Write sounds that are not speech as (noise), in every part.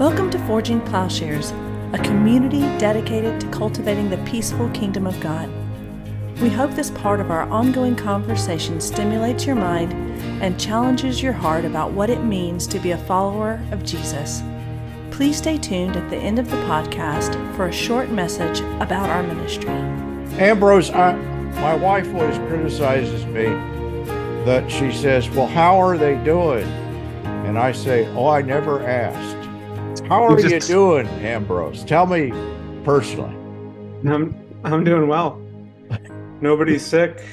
Welcome to Forging Plowshares, a community dedicated to cultivating the peaceful kingdom of God. We hope this part of our ongoing conversation stimulates your mind and challenges your heart about what it means to be a follower of Jesus. Please stay tuned at the end of the podcast for a short message about our ministry. Ambrose, I, my wife always criticizes me that she says, Well, how are they doing? And I say, Oh, I never asked. How are you, just... you doing, Ambrose? Tell me personally. I'm I'm doing well. Nobody's (laughs) sick.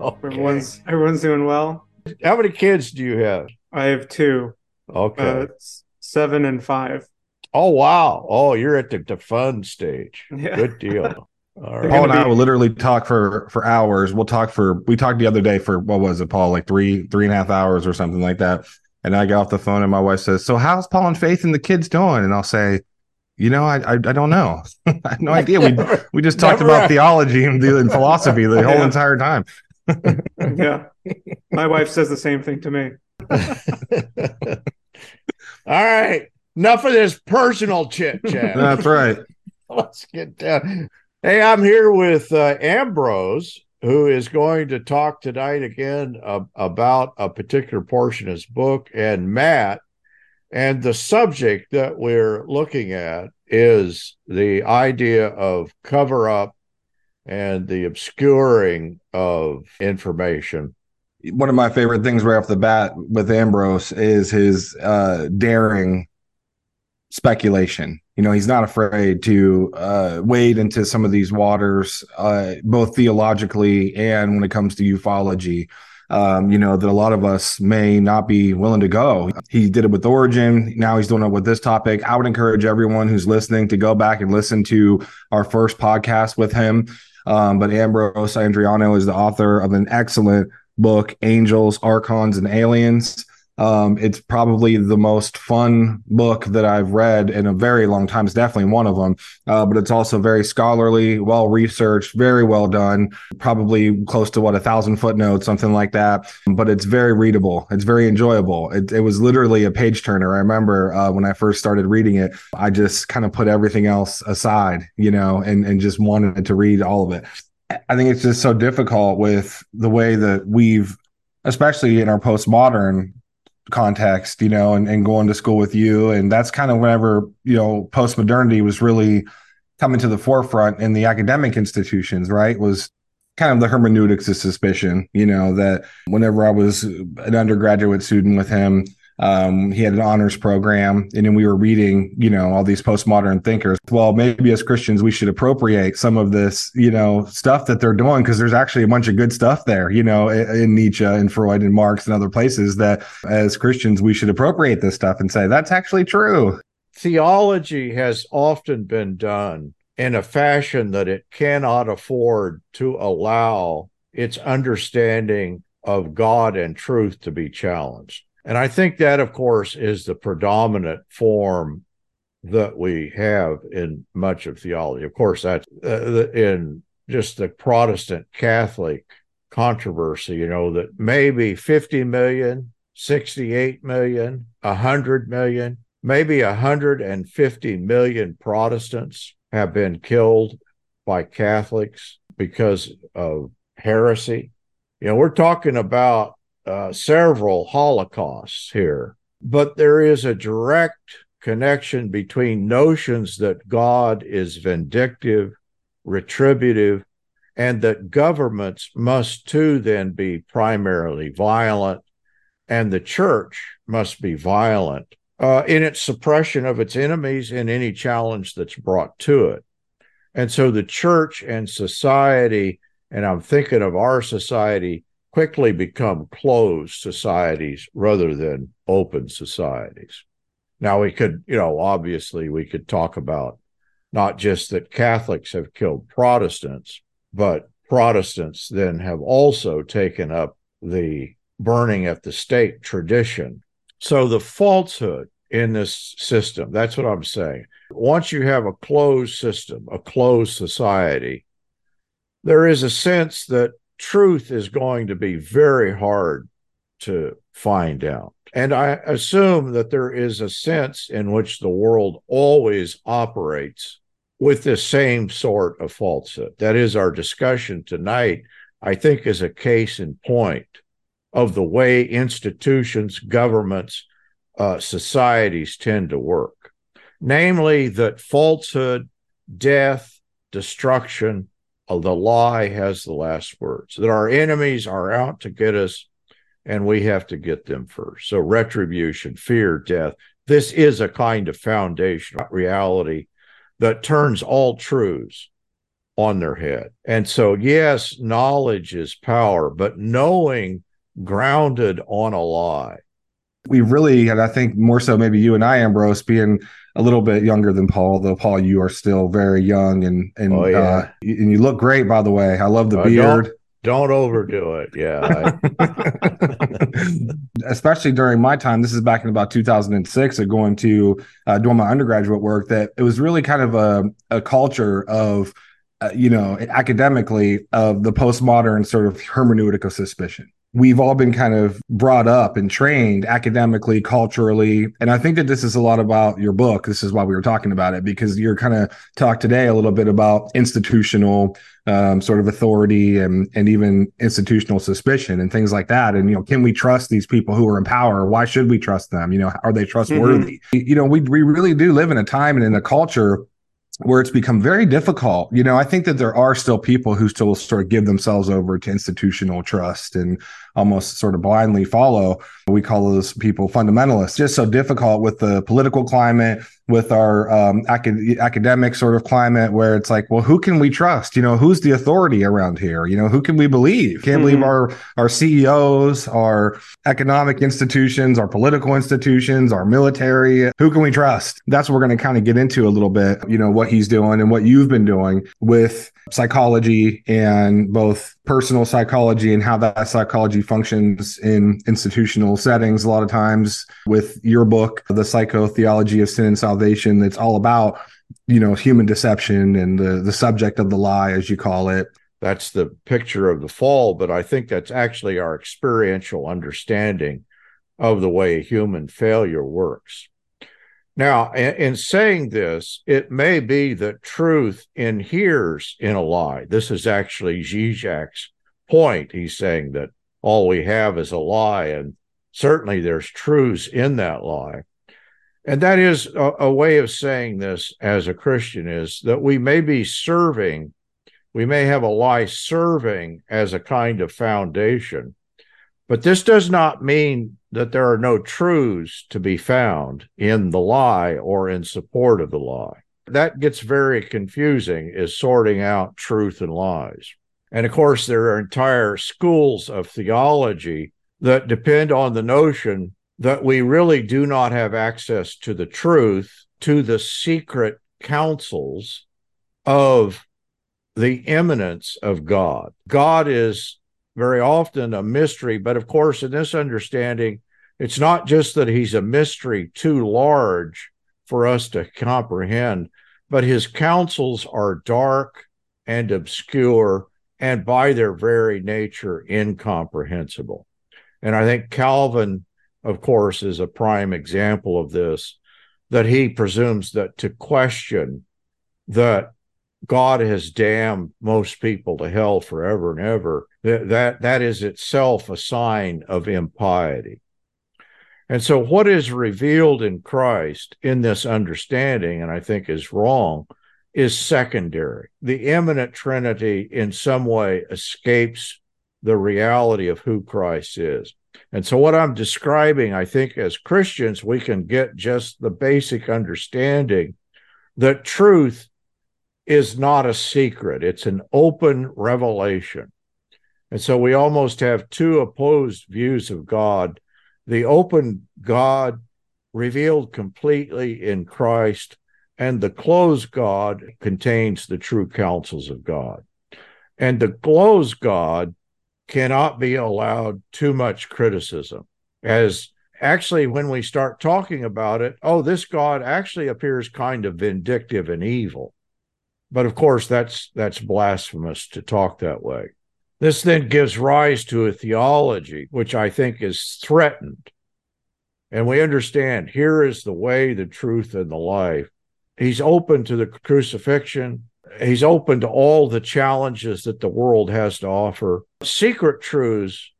okay. Everyone's everyone's doing well. How many kids do you have? I have two. Okay. Uh, seven and five. Oh wow! Oh, you're at the, the fun stage. Yeah. Good deal. (laughs) All right. Paul and I will literally talk for for hours. We'll talk for we talked the other day for what was it, Paul? Like three three and a half hours or something like that. And I get off the phone and my wife says, "So how's Paul and Faith and the kids doing?" And I'll say, "You know, I I, I don't know. (laughs) I have no idea. We (laughs) we just talked about right. theology and, the, and philosophy the (laughs) whole yeah. entire time." yeah, my wife says the same thing to me. All right, enough of this personal chit chat. That's right. Let's get down. Hey, I'm here with uh, Ambrose, who is going to talk tonight again uh, about a particular portion of his book, and Matt. And the subject that we're looking at is the idea of cover up and the obscuring of information. One of my favorite things right off the bat with Ambrose is his uh, daring speculation. You know, he's not afraid to uh, wade into some of these waters, uh, both theologically and when it comes to ufology. Um, you know, that a lot of us may not be willing to go. He did it with Origen. Now he's doing it with this topic. I would encourage everyone who's listening to go back and listen to our first podcast with him. Um, but Ambrose Andreano is the author of an excellent book, Angels, Archons, and Aliens. Um, it's probably the most fun book that I've read in a very long time. It's definitely one of them, uh, but it's also very scholarly, well researched, very well done. Probably close to what a thousand footnotes, something like that. But it's very readable. It's very enjoyable. It, it was literally a page turner. I remember uh, when I first started reading it, I just kind of put everything else aside, you know, and and just wanted to read all of it. I think it's just so difficult with the way that we've especially in our postmodern context, you know, and, and going to school with you. And that's kind of whenever, you know, post modernity was really coming to the forefront in the academic institutions, right? Was kind of the hermeneutics of suspicion, you know, that whenever I was an undergraduate student with him, um, he had an honors program, and then we were reading, you know, all these postmodern thinkers. Well, maybe as Christians, we should appropriate some of this, you know, stuff that they're doing because there's actually a bunch of good stuff there, you know, in Nietzsche and Freud and Marx and other places that as Christians, we should appropriate this stuff and say that's actually true. Theology has often been done in a fashion that it cannot afford to allow its understanding of God and truth to be challenged. And I think that, of course, is the predominant form that we have in much of theology. Of course, that's uh, in just the Protestant Catholic controversy, you know, that maybe 50 million, 68 million, 100 million, maybe 150 million Protestants have been killed by Catholics because of heresy. You know, we're talking about uh, several Holocausts here, but there is a direct connection between notions that God is vindictive, retributive, and that governments must too then be primarily violent, and the church must be violent uh, in its suppression of its enemies in any challenge that's brought to it. And so the church and society, and I'm thinking of our society quickly become closed societies rather than open societies. Now, we could, you know, obviously, we could talk about not just that Catholics have killed Protestants, but Protestants then have also taken up the burning at the stake tradition. So the falsehood in this system, that's what I'm saying. Once you have a closed system, a closed society, there is a sense that truth is going to be very hard to find out. And I assume that there is a sense in which the world always operates with the same sort of falsehood. That is, our discussion tonight, I think, is a case in point of the way institutions, governments, uh, societies tend to work. Namely, that falsehood, death, destruction the lie has the last words, that our enemies are out to get us and we have to get them first. So, retribution, fear, death. This is a kind of foundation reality that turns all truths on their head. And so, yes, knowledge is power, but knowing grounded on a lie. We really, and I think more so maybe you and I, Ambrose, being a little bit younger than Paul, though Paul, you are still very young and and oh, yeah. uh, and you look great, by the way. I love the uh, beard. Don't overdo it. Yeah. (laughs) Especially during my time, this is back in about 2006 of going to uh, doing my undergraduate work, that it was really kind of a, a culture of, uh, you know, academically of the postmodern sort of hermeneutic of suspicion we've all been kind of brought up and trained academically, culturally. And I think that this is a lot about your book. This is why we were talking about it, because you're kind of talk today a little bit about institutional um, sort of authority and and even institutional suspicion and things like that. And you know, can we trust these people who are in power? Why should we trust them? You know, are they trustworthy? Mm-hmm. You know, we we really do live in a time and in a culture where it's become very difficult. You know, I think that there are still people who still sort of give themselves over to institutional trust and almost sort of blindly follow. We call those people fundamentalists. Just so difficult with the political climate, with our um, acad- academic sort of climate, where it's like, well, who can we trust? You know, who's the authority around here? You know, who can we believe? Can't mm-hmm. believe our our CEOs, our economic institutions, our political institutions, our military. Who can we trust? That's what we're going to kind of get into a little bit. You know, what he's doing and what you've been doing with psychology and both personal psychology and how that psychology functions in institutional settings a lot of times with your book the psychotheology of sin and salvation it's all about you know human deception and the the subject of the lie as you call it. That's the picture of the fall but i think that's actually our experiential understanding of the way human failure works now, in saying this, it may be that truth inheres in a lie. This is actually Zizek's point. He's saying that all we have is a lie, and certainly there's truths in that lie. And that is a, a way of saying this as a Christian is that we may be serving, we may have a lie serving as a kind of foundation, but this does not mean that there are no truths to be found in the lie or in support of the lie. That gets very confusing, is sorting out truth and lies. And of course, there are entire schools of theology that depend on the notion that we really do not have access to the truth, to the secret counsels of the immanence of God. God is very often a mystery. But of course, in this understanding, it's not just that he's a mystery too large for us to comprehend, but his counsels are dark and obscure and by their very nature incomprehensible. And I think Calvin, of course, is a prime example of this, that he presumes that to question that God has damned most people to hell forever and ever, that, that, that is itself a sign of impiety. And so, what is revealed in Christ in this understanding, and I think is wrong, is secondary. The immanent Trinity, in some way, escapes the reality of who Christ is. And so, what I'm describing, I think, as Christians, we can get just the basic understanding that truth is not a secret, it's an open revelation. And so we almost have two opposed views of God the open God revealed completely in Christ, and the closed God contains the true counsels of God. And the closed God cannot be allowed too much criticism, as actually, when we start talking about it, oh, this God actually appears kind of vindictive and evil. But of course, that's that's blasphemous to talk that way. This then gives rise to a theology which I think is threatened. And we understand here is the way, the truth, and the life. He's open to the crucifixion. He's open to all the challenges that the world has to offer. Secret truths,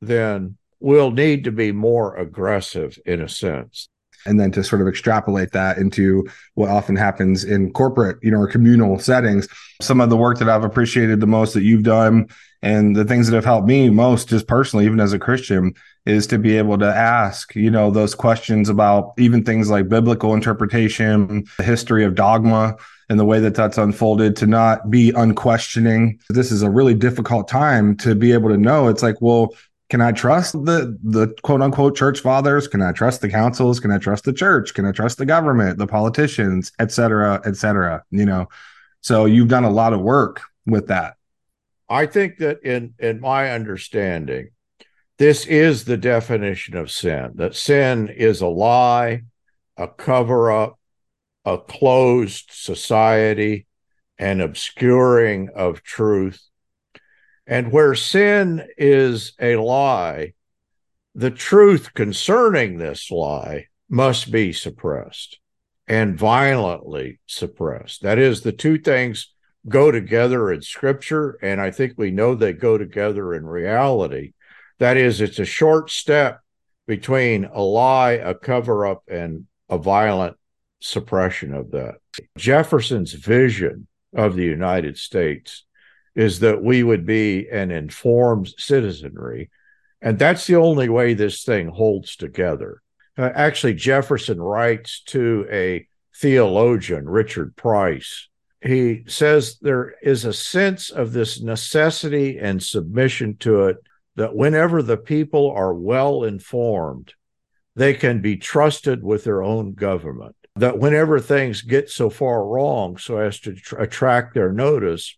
then, will need to be more aggressive in a sense and then to sort of extrapolate that into what often happens in corporate you know or communal settings. Some of the work that i've appreciated the most that you've done and the things that have helped me most just personally even as a christian is to be able to ask you know those questions about even things like biblical interpretation the history of dogma and the way that that's unfolded to not be unquestioning. This is a really difficult time to be able to know. It's like well can I trust the the quote unquote church fathers? Can I trust the councils? Can I trust the church? Can I trust the government, the politicians, et cetera, et cetera? You know, so you've done a lot of work with that. I think that in in my understanding, this is the definition of sin. That sin is a lie, a cover up, a closed society, an obscuring of truth and where sin is a lie, the truth concerning this lie must be suppressed and violently suppressed. That is, the two things go together in scripture, and I think we know they go together in reality. That is, it's a short step between a lie, a cover up, and a violent suppression of that. Jefferson's vision of the United States is that we would be an informed citizenry. And that's the only way this thing holds together. Uh, actually, Jefferson writes to a theologian, Richard Price. He says there is a sense of this necessity and submission to it that whenever the people are well informed, they can be trusted with their own government. That whenever things get so far wrong so as to tr- attract their notice,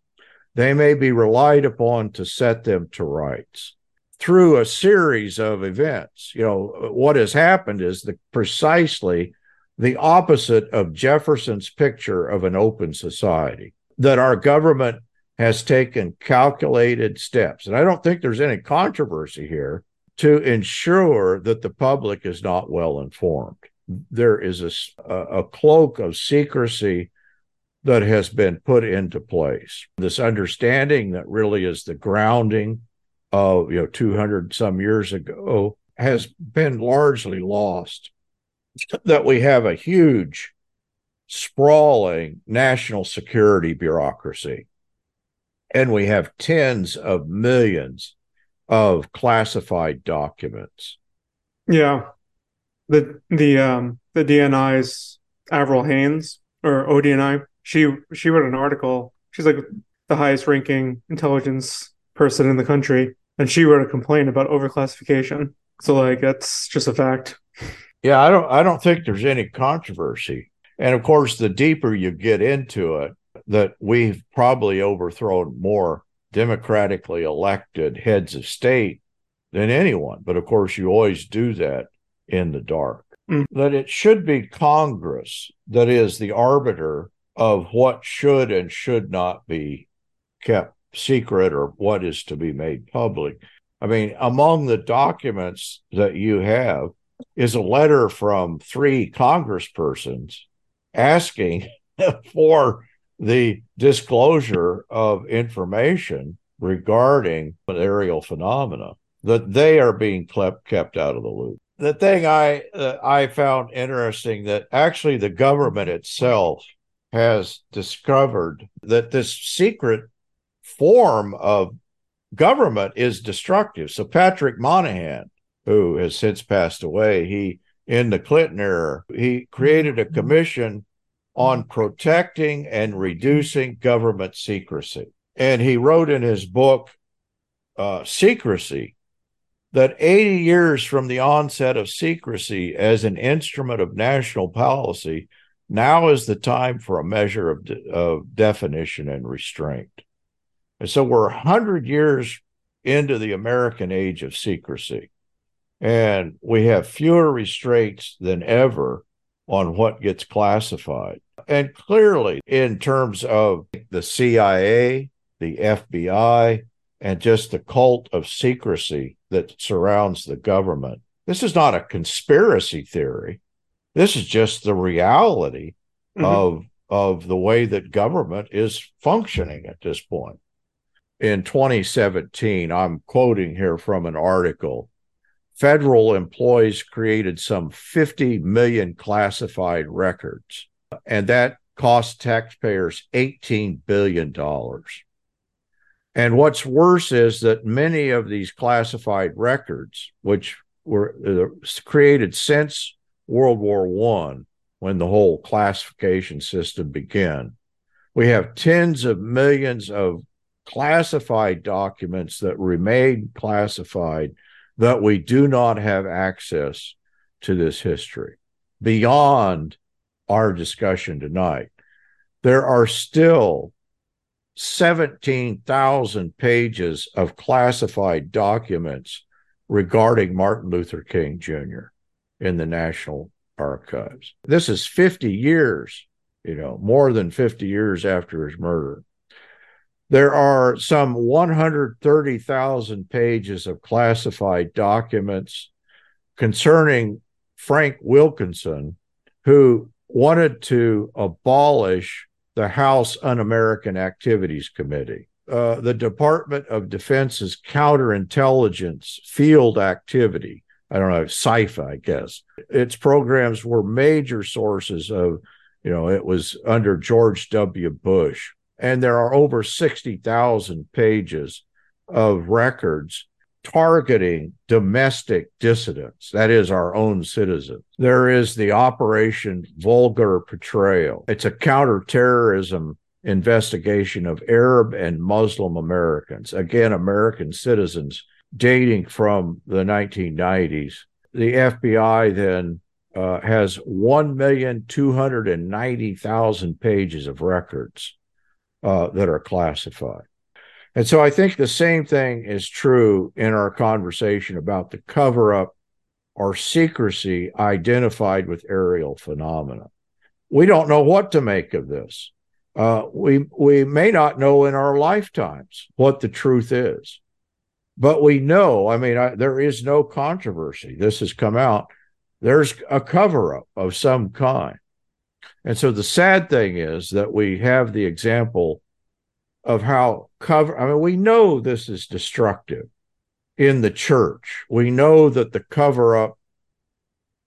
they may be relied upon to set them to rights through a series of events. You know, what has happened is the precisely the opposite of Jefferson's picture of an open society, that our government has taken calculated steps. And I don't think there's any controversy here to ensure that the public is not well informed. There is a, a cloak of secrecy that has been put into place. This understanding that really is the grounding of, you know, 200 some years ago has been largely lost. That we have a huge, sprawling national security bureaucracy. And we have tens of millions of classified documents. Yeah. The the um the DNI's Avril Haines or ODNI she she wrote an article. She's like the highest ranking intelligence person in the country, and she wrote a complaint about overclassification. So like that's just a fact. Yeah, I don't I don't think there's any controversy. And of course, the deeper you get into it, that we've probably overthrown more democratically elected heads of state than anyone. But of course, you always do that in the dark. Mm. That it should be Congress that is the arbiter of what should and should not be kept secret or what is to be made public. I mean, among the documents that you have is a letter from three congresspersons asking (laughs) for the disclosure of information regarding aerial phenomena that they are being kept kept out of the loop. The thing I uh, I found interesting that actually the government itself has discovered that this secret form of government is destructive. So Patrick Moynihan, who has since passed away, he in the Clinton era, he created a commission on protecting and reducing government secrecy. And he wrote in his book, uh, Secrecy, that 80 years from the onset of secrecy as an instrument of national policy, now is the time for a measure of, de- of definition and restraint. And so we're 100 years into the American age of secrecy, and we have fewer restraints than ever on what gets classified. And clearly, in terms of the CIA, the FBI, and just the cult of secrecy that surrounds the government. This is not a conspiracy theory. This is just the reality mm-hmm. of of the way that government is functioning at this point. In 2017, I'm quoting here from an article. Federal employees created some 50 million classified records, and that cost taxpayers $18 billion. And what's worse is that many of these classified records, which were uh, created since World War One, when the whole classification system began, we have tens of millions of classified documents that remain classified that we do not have access to this history beyond our discussion tonight. There are still 17,000 pages of classified documents regarding Martin Luther King Jr. in the National Archives. This is 50 years, you know, more than 50 years after his murder. There are some 130,000 pages of classified documents concerning Frank Wilkinson, who wanted to abolish the House Un American Activities Committee. Uh, the Department of Defense's counterintelligence field activity, I don't know, CIFA, I guess. Its programs were major sources of, you know, it was under George W. Bush. And there are over 60,000 pages of records targeting domestic dissidents, that is, our own citizens. There is the Operation Vulgar Betrayal. It's a counterterrorism investigation of Arab and Muslim Americans, again, American citizens dating from the 1990s. The FBI then uh, has 1,290,000 pages of records uh, that are classified. And so I think the same thing is true in our conversation about the cover up or secrecy identified with aerial phenomena. We don't know what to make of this. Uh, we we may not know in our lifetimes what the truth is, but we know. I mean, I, there is no controversy. This has come out. There's a cover up of some kind, and so the sad thing is that we have the example of how cover I mean we know this is destructive in the church. We know that the cover up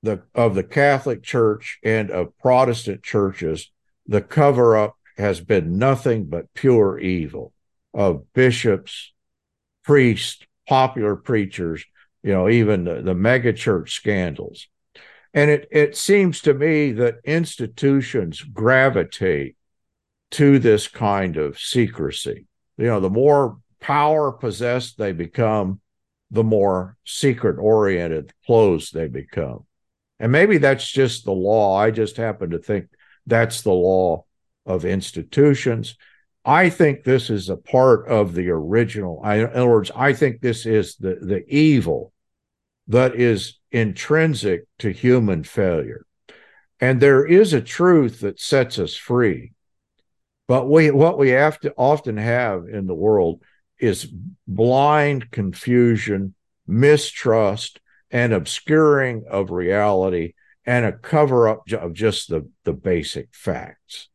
the of the Catholic Church and of Protestant churches, the cover up has been nothing but pure evil of bishops, priests, popular preachers, you know, even the, the mega church scandals. And it, it seems to me that institutions gravitate to this kind of secrecy. You know, the more power possessed they become, the more secret oriented, closed they become. And maybe that's just the law. I just happen to think that's the law of institutions. I think this is a part of the original. I, in other words, I think this is the, the evil that is intrinsic to human failure. And there is a truth that sets us free. But we what we have to often have in the world is blind confusion, mistrust, and obscuring of reality and a cover up of just the, the basic facts.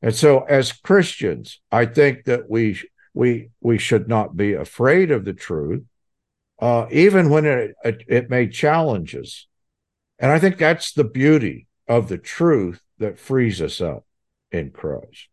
And so as Christians, I think that we we we should not be afraid of the truth, uh, even when it, it, it may challenge us. And I think that's the beauty of the truth that frees us up in Christ.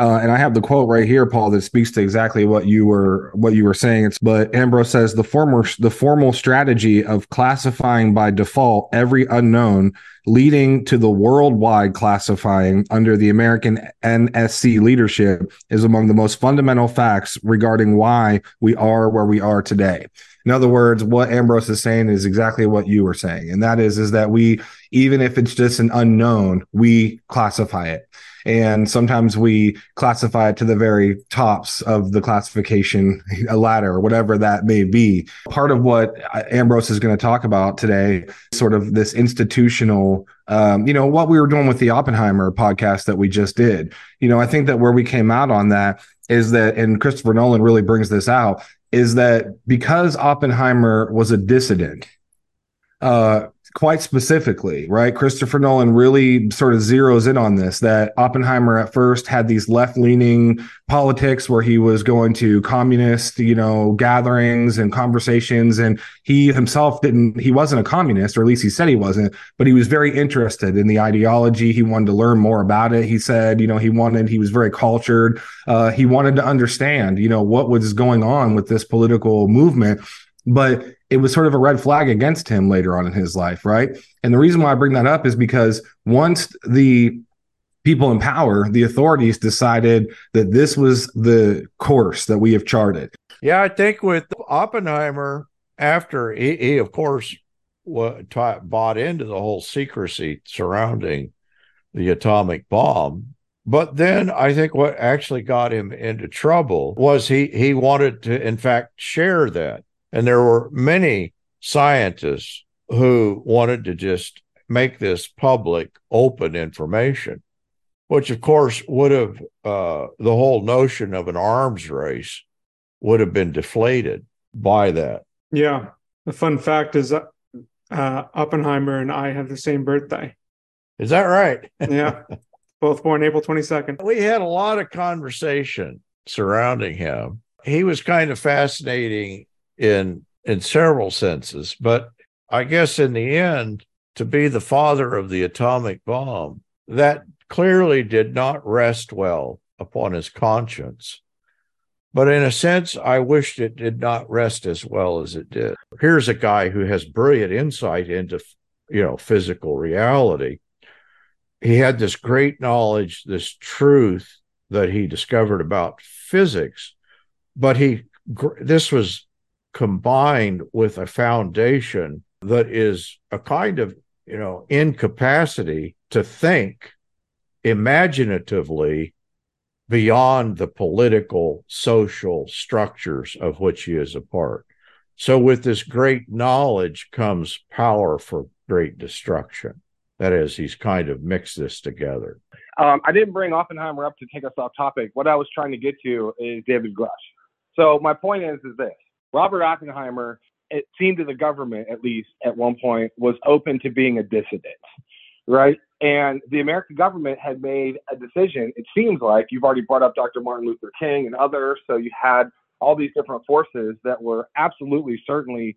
Uh, and I have the quote right here, Paul, that speaks to exactly what you were what you were saying. It's but Ambrose says the former the formal strategy of classifying by default every unknown, leading to the worldwide classifying under the American NSC leadership, is among the most fundamental facts regarding why we are where we are today. In other words, what Ambrose is saying is exactly what you were saying, and that is is that we even if it's just an unknown, we classify it. And sometimes we classify it to the very tops of the classification ladder or whatever that may be. Part of what ambrose is going to talk about today sort of this institutional um, you know what we were doing with the oppenheimer podcast that we just did. You know i think that where we came out on that is that, and Christopher Nolan really brings this out, is that because Oppenheimer was a dissident, uh, quite specifically, right? Christopher Nolan really sort of zeroes in on this that Oppenheimer at first had these left leaning politics where he was going to communist, you know, gatherings and conversations. And he himself didn't, he wasn't a communist, or at least he said he wasn't, but he was very interested in the ideology. He wanted to learn more about it. He said, you know, he wanted, he was very cultured. Uh, he wanted to understand, you know, what was going on with this political movement. But it was sort of a red flag against him later on in his life, right? And the reason why I bring that up is because once the people in power, the authorities decided that this was the course that we have charted. Yeah, I think with Oppenheimer, after he, he of course, what, bought into the whole secrecy surrounding the atomic bomb. But then I think what actually got him into trouble was he he wanted to, in fact, share that and there were many scientists who wanted to just make this public, open information, which of course would have uh, the whole notion of an arms race would have been deflated by that. Yeah. The fun fact is that uh, Oppenheimer and I have the same birthday. Is that right? (laughs) yeah. Both born April 22nd. We had a lot of conversation surrounding him. He was kind of fascinating in in several senses, but I guess in the end, to be the father of the atomic bomb, that clearly did not rest well upon his conscience. But in a sense, I wished it did not rest as well as it did. Here's a guy who has brilliant insight into, you know, physical reality. He had this great knowledge, this truth that he discovered about physics, but he this was combined with a foundation that is a kind of you know incapacity to think imaginatively beyond the political social structures of which he is a part. So with this great knowledge comes power for great destruction. That is he's kind of mixed this together. Um, i didn't bring oppenheimer up to take us off topic. What i was trying to get to is david grusch. So my point is is this Robert Oppenheimer, it seemed to the government, at least at one point, was open to being a dissident, right? And the American government had made a decision. It seems like you've already brought up Dr. Martin Luther King and others. So you had all these different forces that were absolutely, certainly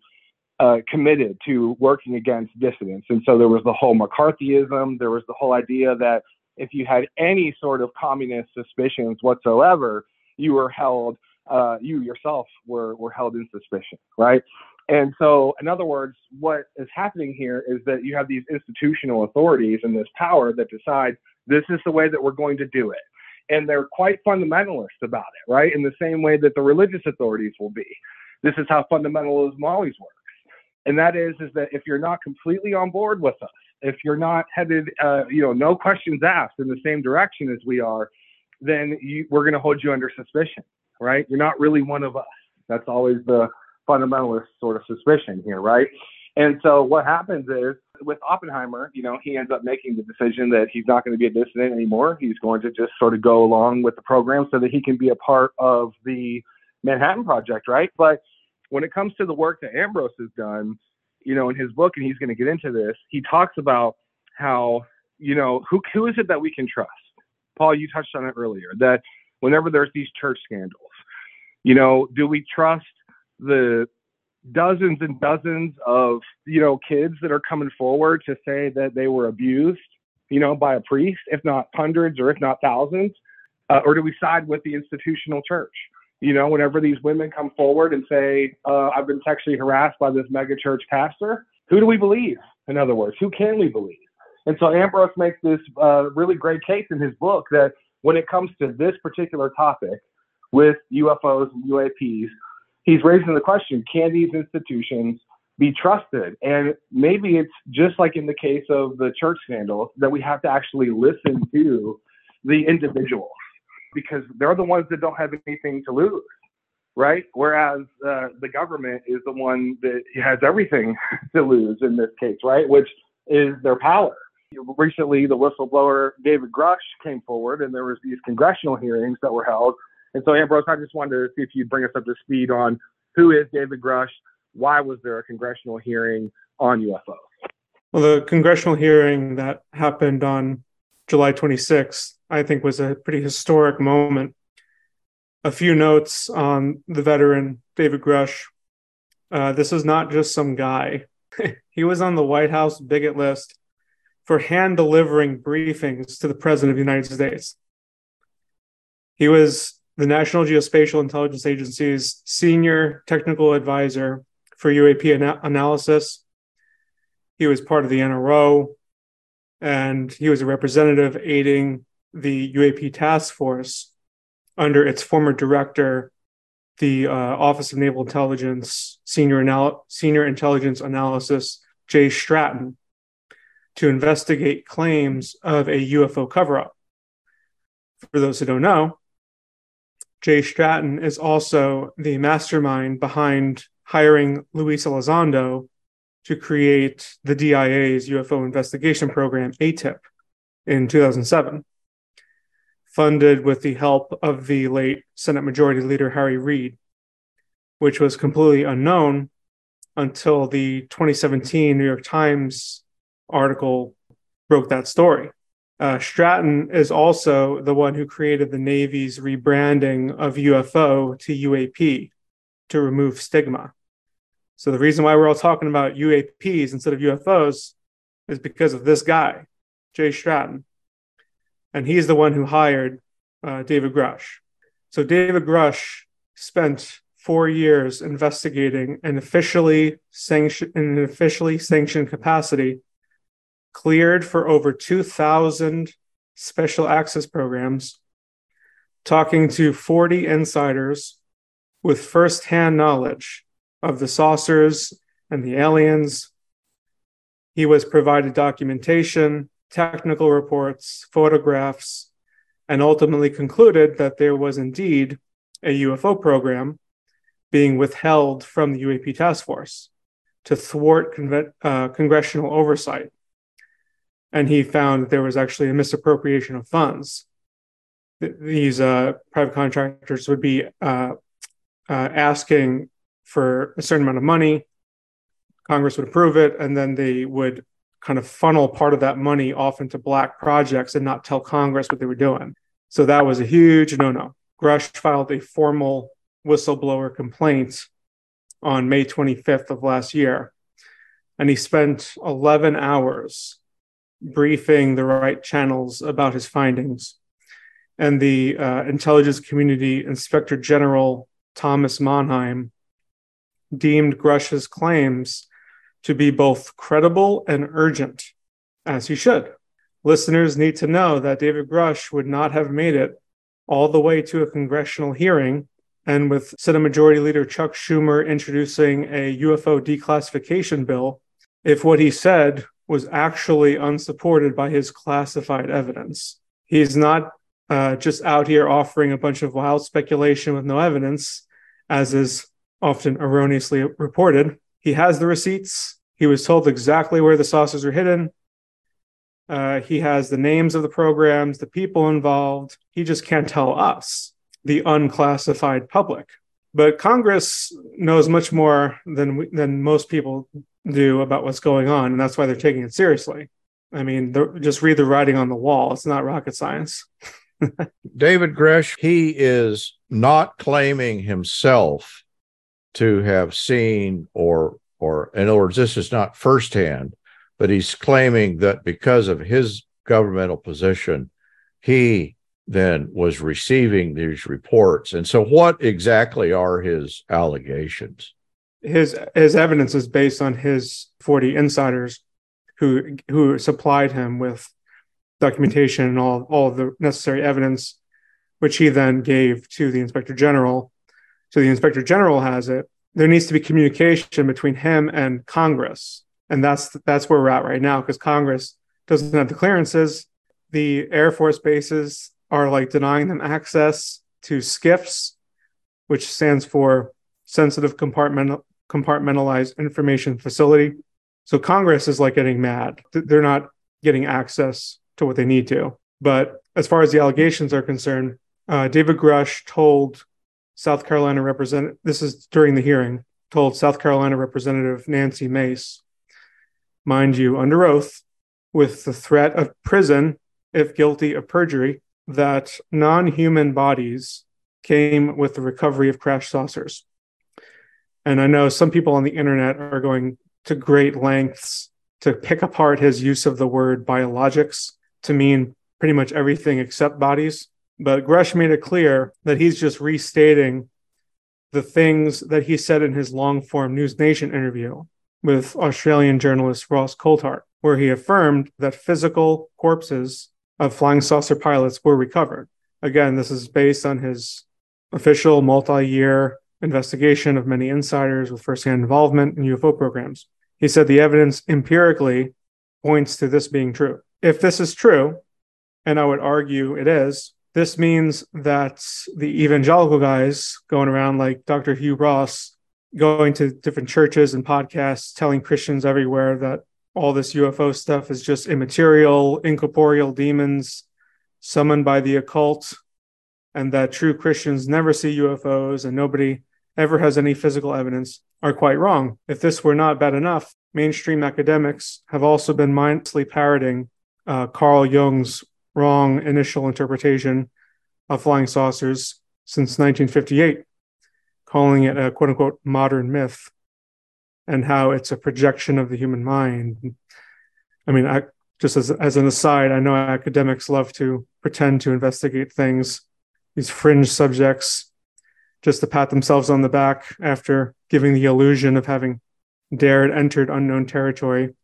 uh, committed to working against dissidents. And so there was the whole McCarthyism. There was the whole idea that if you had any sort of communist suspicions whatsoever, you were held uh, you yourself were, were held in suspicion, right? And so, in other words, what is happening here is that you have these institutional authorities and this power that decide this is the way that we're going to do it. And they're quite fundamentalist about it, right? In the same way that the religious authorities will be. This is how fundamentalism always works. And that is, is that if you're not completely on board with us, if you're not headed, uh, you know, no questions asked in the same direction as we are, then you, we're going to hold you under suspicion right? You're not really one of us. That's always the fundamentalist sort of suspicion here, right? And so what happens is with Oppenheimer, you know, he ends up making the decision that he's not going to be a dissident anymore. He's going to just sort of go along with the program so that he can be a part of the Manhattan Project, right? But when it comes to the work that Ambrose has done, you know, in his book, and he's going to get into this, he talks about how, you know, who who is it that we can trust? Paul, you touched on it earlier that whenever there's these church scandals, you know, do we trust the dozens and dozens of, you know, kids that are coming forward to say that they were abused, you know, by a priest, if not hundreds or if not thousands? Uh, or do we side with the institutional church? You know, whenever these women come forward and say, uh, I've been sexually harassed by this megachurch pastor, who do we believe? In other words, who can we believe? And so Ambrose makes this uh, really great case in his book that when it comes to this particular topic, with UFOs and UAPs, he's raising the question can these institutions be trusted? And maybe it's just like in the case of the church scandal that we have to actually listen to the individuals because they're the ones that don't have anything to lose, right? Whereas uh, the government is the one that has everything (laughs) to lose in this case, right? Which is their power. Recently, the whistleblower David Grusch came forward, and there was these congressional hearings that were held And so, Ambrose, I just wanted to see if you'd bring us up to speed on who is David Grusch, why was there a congressional hearing on UFOs? Well, the congressional hearing that happened on July 26th, I think, was a pretty historic moment. A few notes on the veteran David Grusch. Uh, this is not just some guy. (laughs) he was on the White House bigot list for hand delivering briefings to the President of the United States. He was the National Geospatial Intelligence Agency's senior technical advisor for UAP ana- analysis he was part of the NRO, and he was a representative aiding the UAP task force under its former director, the uh, Office of Naval Intelligence Senior, Anal- Senior Intelligence Analysis, Jay Stratton, to investigate claims of a UFO cover up. For those who don't know, Jay Stratton is also the mastermind behind hiring Luis Elizondo to create the DIA's UFO investigation program, ATIP, in 2007, funded with the help of the late Senate Majority Leader Harry Reid, which was completely unknown until the 2017 New York Times article broke that story. Uh, Stratton is also the one who created the Navy's rebranding of UFO to UAP to remove stigma. So the reason why we're all talking about UAPs instead of UFOs is because of this guy, Jay Stratton. And he's the one who hired uh, David Grusch. So David Grusch spent four years investigating an officially sanctioned in an officially sanctioned capacity, cleared for over 2,000 special access programs, talking to 40 insiders with firsthand knowledge of the saucers and the aliens. He was provided documentation, technical reports, photographs, and ultimately concluded that there was indeed a UFO program being withheld from the UAP task force to thwart uh, congressional oversight. And he found that there was actually a misappropriation of funds. Th- these uh, private contractors would be uh, uh asking for a certain amount of money. Congress would approve it, and then they would kind of funnel part of that money off into black projects and not tell Congress what they were doing. So that was a huge no no. Grusch filed a formal whistleblower complaint on May 25th of last year. And he spent 11 hours briefing the right channels about his findings. And the uh, intelligence community inspector general, Thomas Monheim, deemed Grusch's claims to be both credible and urgent, as he should. Listeners need to know that David Grusch would not have made it all the way to a congressional hearing, and with Senate Majority Leader Chuck Schumer introducing a UFO declassification bill, if what he said was actually unsupported by his classified evidence. He's not uh, just out here offering a bunch of wild speculation with no evidence, as is often erroneously reported. He has the receipts. He was told exactly where the saucers are hidden. Uh, he has the names of the programs, the people involved. He just can't tell us, the unclassified public. But Congress knows much more than than most people do about what's going on, and that's why they're taking it seriously. I mean, just read the writing on the wall. It's not rocket science. (laughs) David Grusch, he is not claiming himself to have seen or or in other words, this is not firsthand, but he's claiming that because of his governmental position, he then was receiving these reports. And so what exactly are his allegations? His his evidence is based on his 40 insiders who who supplied him with documentation and all, all the necessary evidence, which he then gave to the inspector general so the inspector general has it. There needs to be communication between him and Congress. And that's that's where we're at right now because Congress doesn't have the clearances. The Air Force bases are like denying them access to SCIFs, which stands for Sensitive Compartmental Compartmentalized Information Facility. So Congress is like getting mad. They're not getting access to what they need to. But as far as the allegations are concerned, uh, David Grusch told South Carolina representative, this is during the hearing, told South Carolina Representative Nancy Mace, mind you, under oath, with the threat of prison if guilty of perjury, that non human bodies came with the recovery of crash saucers. And I know some people on the internet are going to great lengths to pick apart his use of the word biologics to mean pretty much everything except bodies. But Grusch made it clear that he's just restating the things that he said in his long form News Nation interview with Australian journalist Ross Coulthart, where he affirmed that physical corpses of flying saucer pilots were recovered. Again, this is based on his official multi year investigation of many insiders with firsthand involvement in UFO programs. He said the evidence empirically points to this being true. If this is true, and I would argue it is, this means that the evangelical guys going around like Dr. Hugh Ross, going to different churches and podcasts, telling Christians everywhere that all this UFO stuff is just immaterial, incorporeal demons summoned by the occult, and that true Christians never see UFOs and nobody ever has any physical evidence are quite wrong. If this were not bad enough, mainstream academics have also been mindlessly parroting uh, Carl Jung's wrong initial interpretation of flying saucers since 1958, calling it a quote unquote modern myth and how it's a projection of the human mind. I mean, I, just as, as an aside, I know academics love to pretend to investigate things, these fringe subjects, just to pat themselves on the back after giving the illusion of having dared entered unknown territory,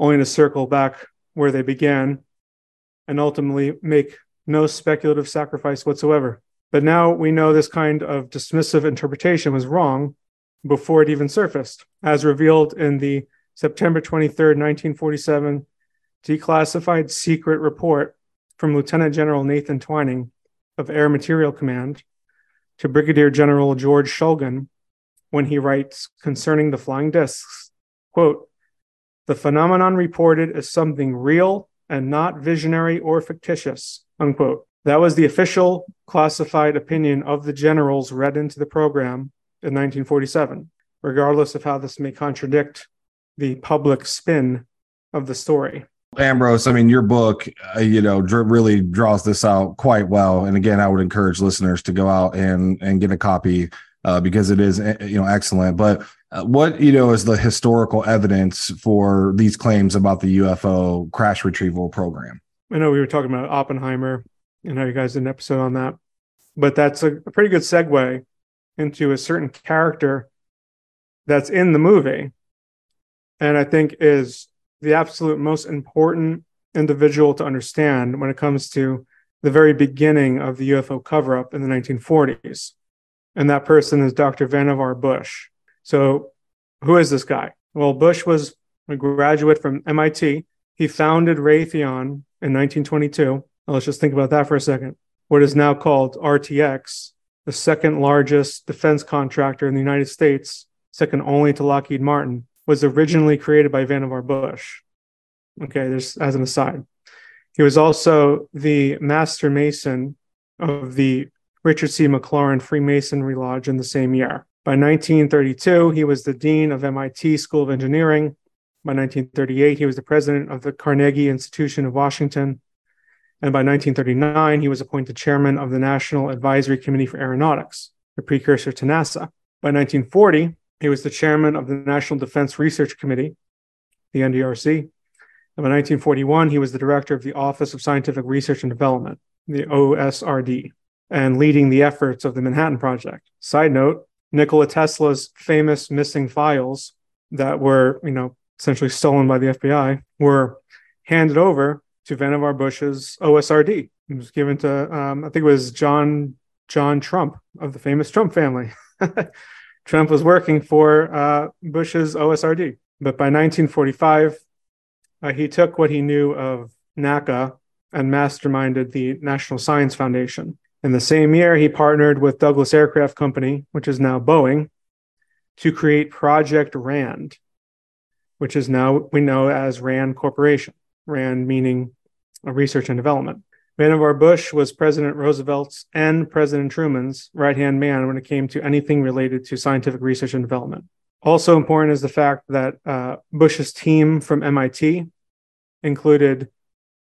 only to circle back where they began and ultimately make no speculative sacrifice whatsoever. But now we know this kind of dismissive interpretation was wrong before it even surfaced, as revealed in the September 23, 1947 declassified secret report from Lieutenant General Nathan Twining of Air Material Command to Brigadier General George Schulgen when he writes concerning the flying discs, quote, the phenomenon reported is something real and not visionary or fictitious, unquote. That was the official classified opinion of the generals read into the program in 1947, regardless of how this may contradict the public spin of the story. Ambrose, I mean, your book, uh, you know, dr- really draws this out quite well. And again, I would encourage listeners to go out and and get a copy uh, because it is, eh, you know, excellent. But uh, what you know is the historical evidence for these claims about the UFO crash retrieval program? I know we were talking about Oppenheimer and how you guys did an episode on that, but that's a, a pretty good segue into a certain character that's in the movie, and I think is the absolute most important individual to understand when it comes to the very beginning of the UFO cover up in the 1940s. And that person is Dr. Vannevar Bush. So, who is this guy? Well, Bush was a graduate from MIT. He founded Raytheon in 1922. let's just think about that for a second. What is now called RTX, the second largest defense contractor in the United States, second only to Lockheed Martin, was originally created by Vannevar Bush. Okay, there's as an aside. He was also the master mason of the Richard C. Maclaurin Freemasonry Lodge in the same year. By 1932, he was the dean of MIT School of Engineering. By 1938, he was the president of the Carnegie Institution of Washington. And by 1939, he was appointed chairman of the National Advisory Committee for Aeronautics, the precursor to NASA. By 1940, he was the chairman of the National Defense Research Committee, the NDRC. And by 1941, he was the director of the Office of Scientific Research and Development, the OSRD, and leading the efforts of the Manhattan Project. Side note Nikola Tesla's famous missing files that were, you know, essentially stolen by the FBI were handed over to Vannevar Bush's OSRD. It was given to, um, I think it was John John Trump of the famous Trump family. (laughs) Trump was working for uh, Bush's OSRD, but by 1945, uh, he took what he knew of NACA and masterminded the National Science Foundation. In the same year, he partnered with Douglas Aircraft Company, which is now Boeing, to create Project RAND, which is now we know as RAND Corporation. RAND meaning research and development. Vannevar Bush was President Roosevelt's and President Truman's right hand man when it came to anything related to scientific research and development. Also important is the fact that uh, Bush's team from MIT included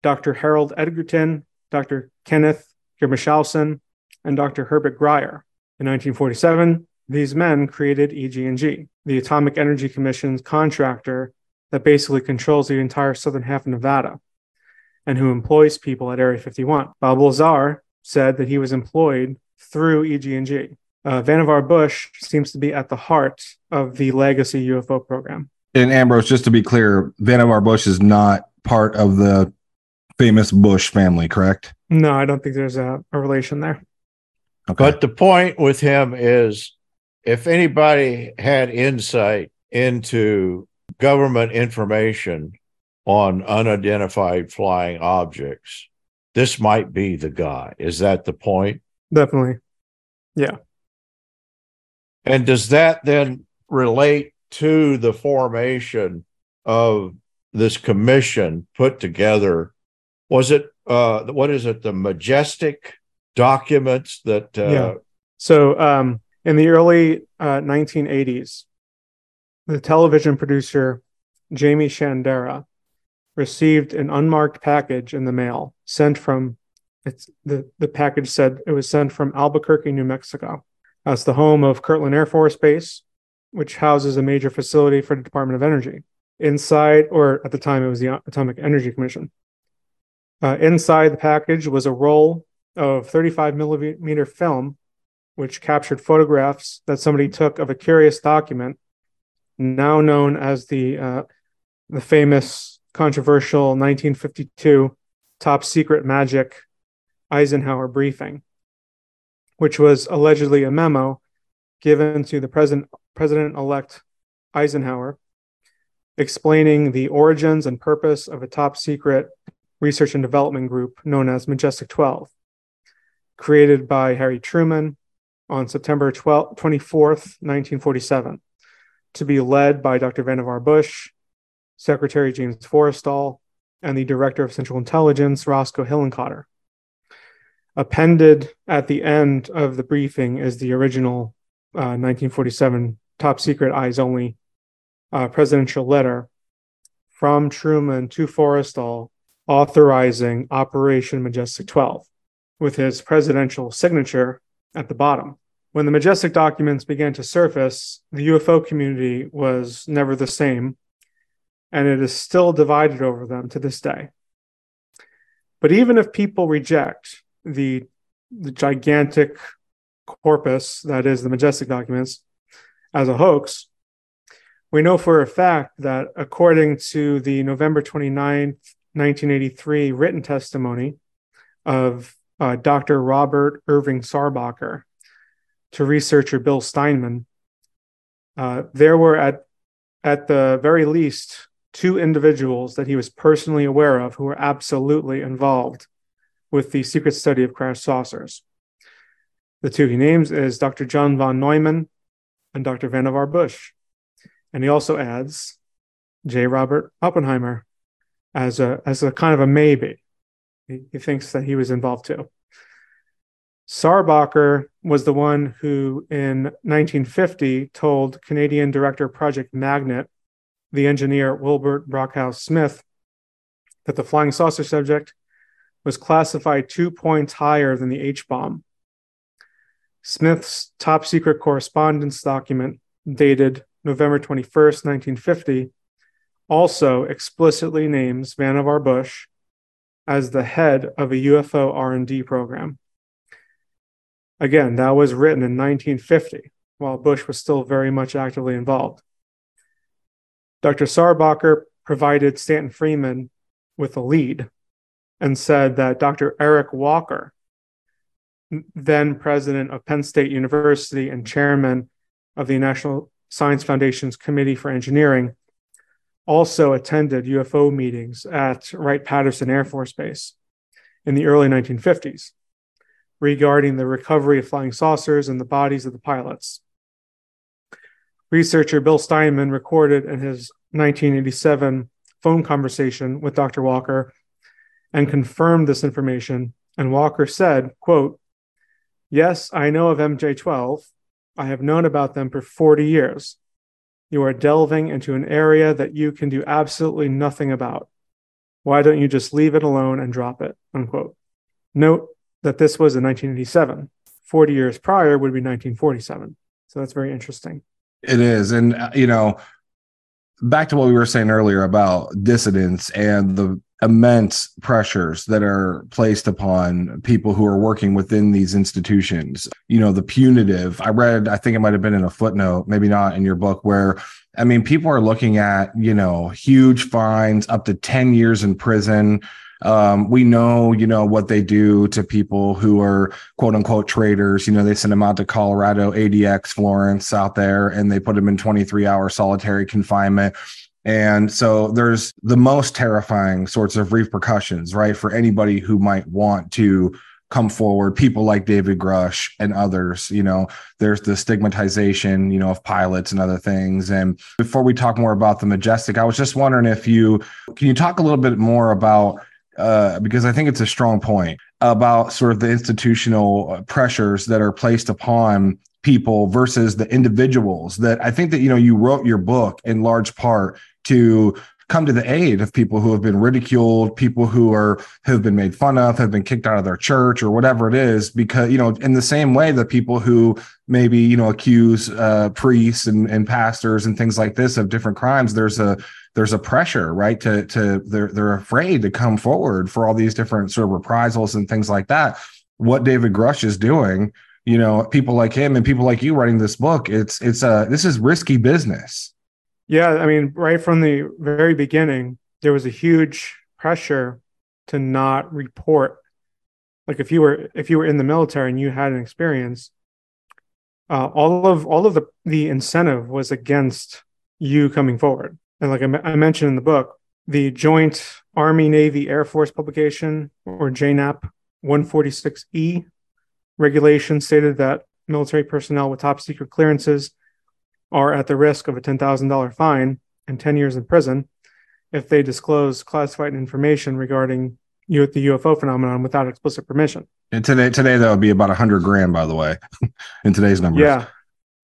Dr. Harold Edgerton, Dr. Kenneth Germeshausen, and Dr. Herbert Grier. In 1947, these men created EG&G, the Atomic Energy Commission's contractor that basically controls the entire southern half of Nevada and who employs people at Area 51. Bob Lazar said that he was employed through EG&G. Uh, Vannevar Bush seems to be at the heart of the legacy UFO program. And Ambrose, just to be clear, Vannevar Bush is not part of the famous Bush family, correct? No, I don't think there's a, a relation there. Okay. But the point with him is if anybody had insight into government information on unidentified flying objects, this might be the guy. Is that the point? Definitely. Yeah. And does that then relate to the formation of this commission put together? Was it, uh, what is it, the majestic documents that. Uh, yeah. So um, in the early uh, 1980s, the television producer Jaime Shandera received an unmarked package in the mail sent from it's the, the package said it was sent from Albuquerque, New Mexico. That's the home of Kirtland Air Force Base, which houses a major facility for the Department of Energy. Inside, or at the time, it was the Atomic Energy Commission. Uh, inside the package was a roll of 35 millimeter film, which captured photographs that somebody took of a curious document, now known as the uh, the famous controversial 1952 top secret magic Eisenhower briefing, which was allegedly a memo given to the president president elect Eisenhower explaining the origins and purpose of a top secret research and development group known as Majestic 12, created by Harry Truman on September 12, 24th, 1947, to be led by Dr. Vannevar Bush Secretary James Forrestal, and the Director of Central Intelligence, Roscoe Hillenkotter. Appended at the end of the briefing is the original uh, 1947 top secret eyes only uh, presidential letter from Truman to Forrestal authorizing Operation Majestic 12 with his presidential signature at the bottom. When the Majestic documents began to surface, the UFO community was never the same and it is still divided over them to this day. But even if people reject the, the gigantic corpus that is the majestic documents as a hoax, we know for a fact that according to the November 29, 1983 written testimony of uh, Dr. Robert Irving Sarbacher to researcher Bill Steinman, uh, there were at at the very least two individuals that he was personally aware of who were absolutely involved with the secret study of crash saucers. The two he names is Dr. John von Neumann and Dr. Vannevar Bush. And he also adds J. Robert Oppenheimer as a as a kind of a maybe. He, he thinks that he was involved too. Sarbacher was the one who, in 1950, told Canadian director Project Magnet the engineer Wilbert Brockhouse Smith that the flying saucer subject was classified two points higher than the H bomb. Smith's top secret correspondence document, dated November 21st, 1950, also explicitly names Vannevar Bush as the head of a UFO R&D program. Again, that was written in 1950 while Bush was still very much actively involved. Dr. Sarbacher provided Stanton Friedman with a lead and said that Dr. Eric Walker, then president of Penn State University and chairman of the National Science Foundation's Committee for Engineering, also attended UFO meetings at Wright Patterson Air Force Base in the early 1950s regarding the recovery of flying saucers and the bodies of the pilots. Researcher Bill Steinman recorded in his 1987 phone conversation with Dr. Walker and confirmed this information And Walker said, quote, Yes, I know of MJ12. I have known about them for 40 years. You are delving into an area that you can do absolutely nothing about. Why don't you just leave it alone and drop it? Unquote. Note that this was in 1987. 40 years prior would be 1947. So that's very interesting. It is. And, uh, you know, back to what we were saying earlier about dissidents and the immense pressures that are placed upon people who are working within these institutions. You know, the punitive. I read, I think it might have been in a footnote, maybe not in your book, where I mean, people are looking at, you know, huge fines, up to 10 years in prison. Um, we know, you know, what they do to people who are quote unquote traders. You know, they send them out to Colorado, ADX, Florence out there, and they put them in 23 hour solitary confinement. And so there's the most terrifying sorts of repercussions, right? For anybody who might want to come forward, people like David Grusch and others, you know, there's the stigmatization, you know, of pilots and other things. And before we talk more about the Majestic, I was just wondering if you can you talk a little bit more about uh, because I think it's a strong point about sort of the institutional pressures that are placed upon people versus the individuals that I think that you know you wrote your book in large part to come to the aid of people who have been ridiculed, people who are have been made fun of, have been kicked out of their church or whatever it is, because you know, in the same way that people who maybe you know accuse uh, priests and, and pastors and things like this of different crimes, there's a there's a pressure, right? To to they're they're afraid to come forward for all these different sort of reprisals and things like that. What David Grusch is doing, you know, people like him and people like you writing this book, it's it's a this is risky business yeah, I mean, right from the very beginning, there was a huge pressure to not report. Like if you were if you were in the military and you had an experience, uh, all of all of the the incentive was against you coming forward. And like I, I mentioned in the book, the Joint Army Navy Air Force publication or JANAP 146E regulation stated that military personnel with top secret clearances are at the risk of a $10,000 fine and 10 years in prison if they disclose classified information regarding the UFO phenomenon without explicit permission. And today, today that would be about a hundred grand, by the way, (laughs) in today's numbers. Yeah,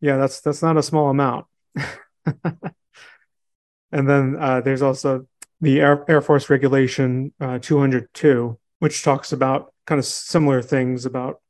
yeah, that's that's not a small amount. (laughs) and then uh, there's also the Air, Air Force Regulation uh, 202, which talks about kind of similar things about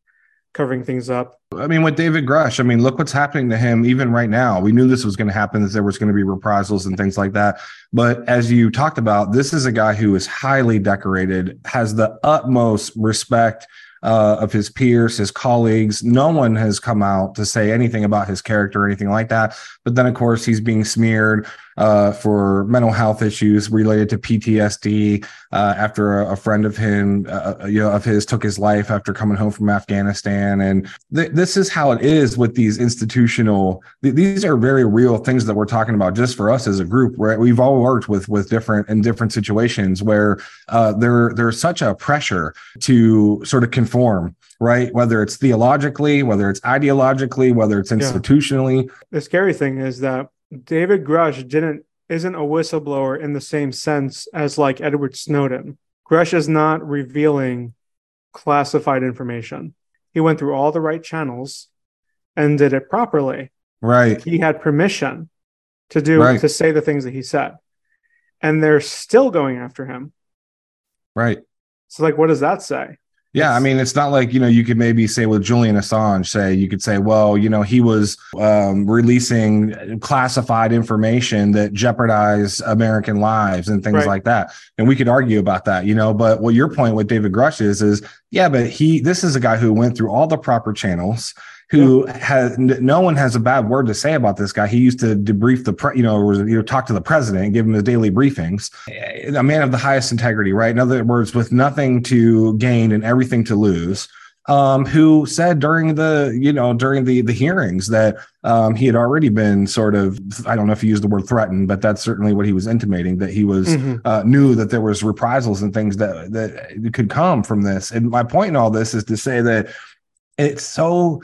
covering things up. I mean, with David Grusch, I mean, look what's happening to him even right now. We knew this was going to happen, that there was going to be reprisals and things like that. But as you talked about, this is a guy who is highly decorated, has the utmost respect uh, of his peers, his colleagues. No one has come out to say anything about his character or anything like that. But then, of course, he's being smeared uh, for mental health issues related to PTSD uh, after a, a, friend of him, uh, uh, you know, of his took his life after coming home from Afghanistan. And th- this is how it is with these institutional. Th- these are very real things that we're talking about just for us as a group. Right, we've all worked with with different in different situations where uh, there there's such a pressure to sort of conform right? Whether it's theologically, whether it's ideologically, whether it's institutionally. Yeah. The scary thing is that David Grusch didn't isn't a whistleblower in the same sense as like Edward Snowden. Grusch is not revealing classified information. He went through all the right channels and did it properly. Right. He had permission to do right. to say the things that he said. And they're still going after him. Right. So like what does that say? Yeah, I mean, it's not like you know you could maybe say with Julian Assange, say you could say, well, you know, he was um, releasing classified information that jeopardized American lives and things right. like that, and we could argue about that, you know. But what your point with David Grusch is, is yeah, but he, this is a guy who went through all the proper channels who yeah. has no one has a bad word to say about this guy. He used to debrief the, pre, you know, you know, talk to the president, give him his daily briefings. A man of the highest integrity, right? In other words, with nothing to gain and everything to lose. Um, who said during the you know during the the hearings that um, he had already been sort of I don't know if he used the word threatened, but that's certainly what he was intimating that he was mm-hmm. uh, knew that there was reprisals and things that that could come from this. And my point in all this is to say that it's so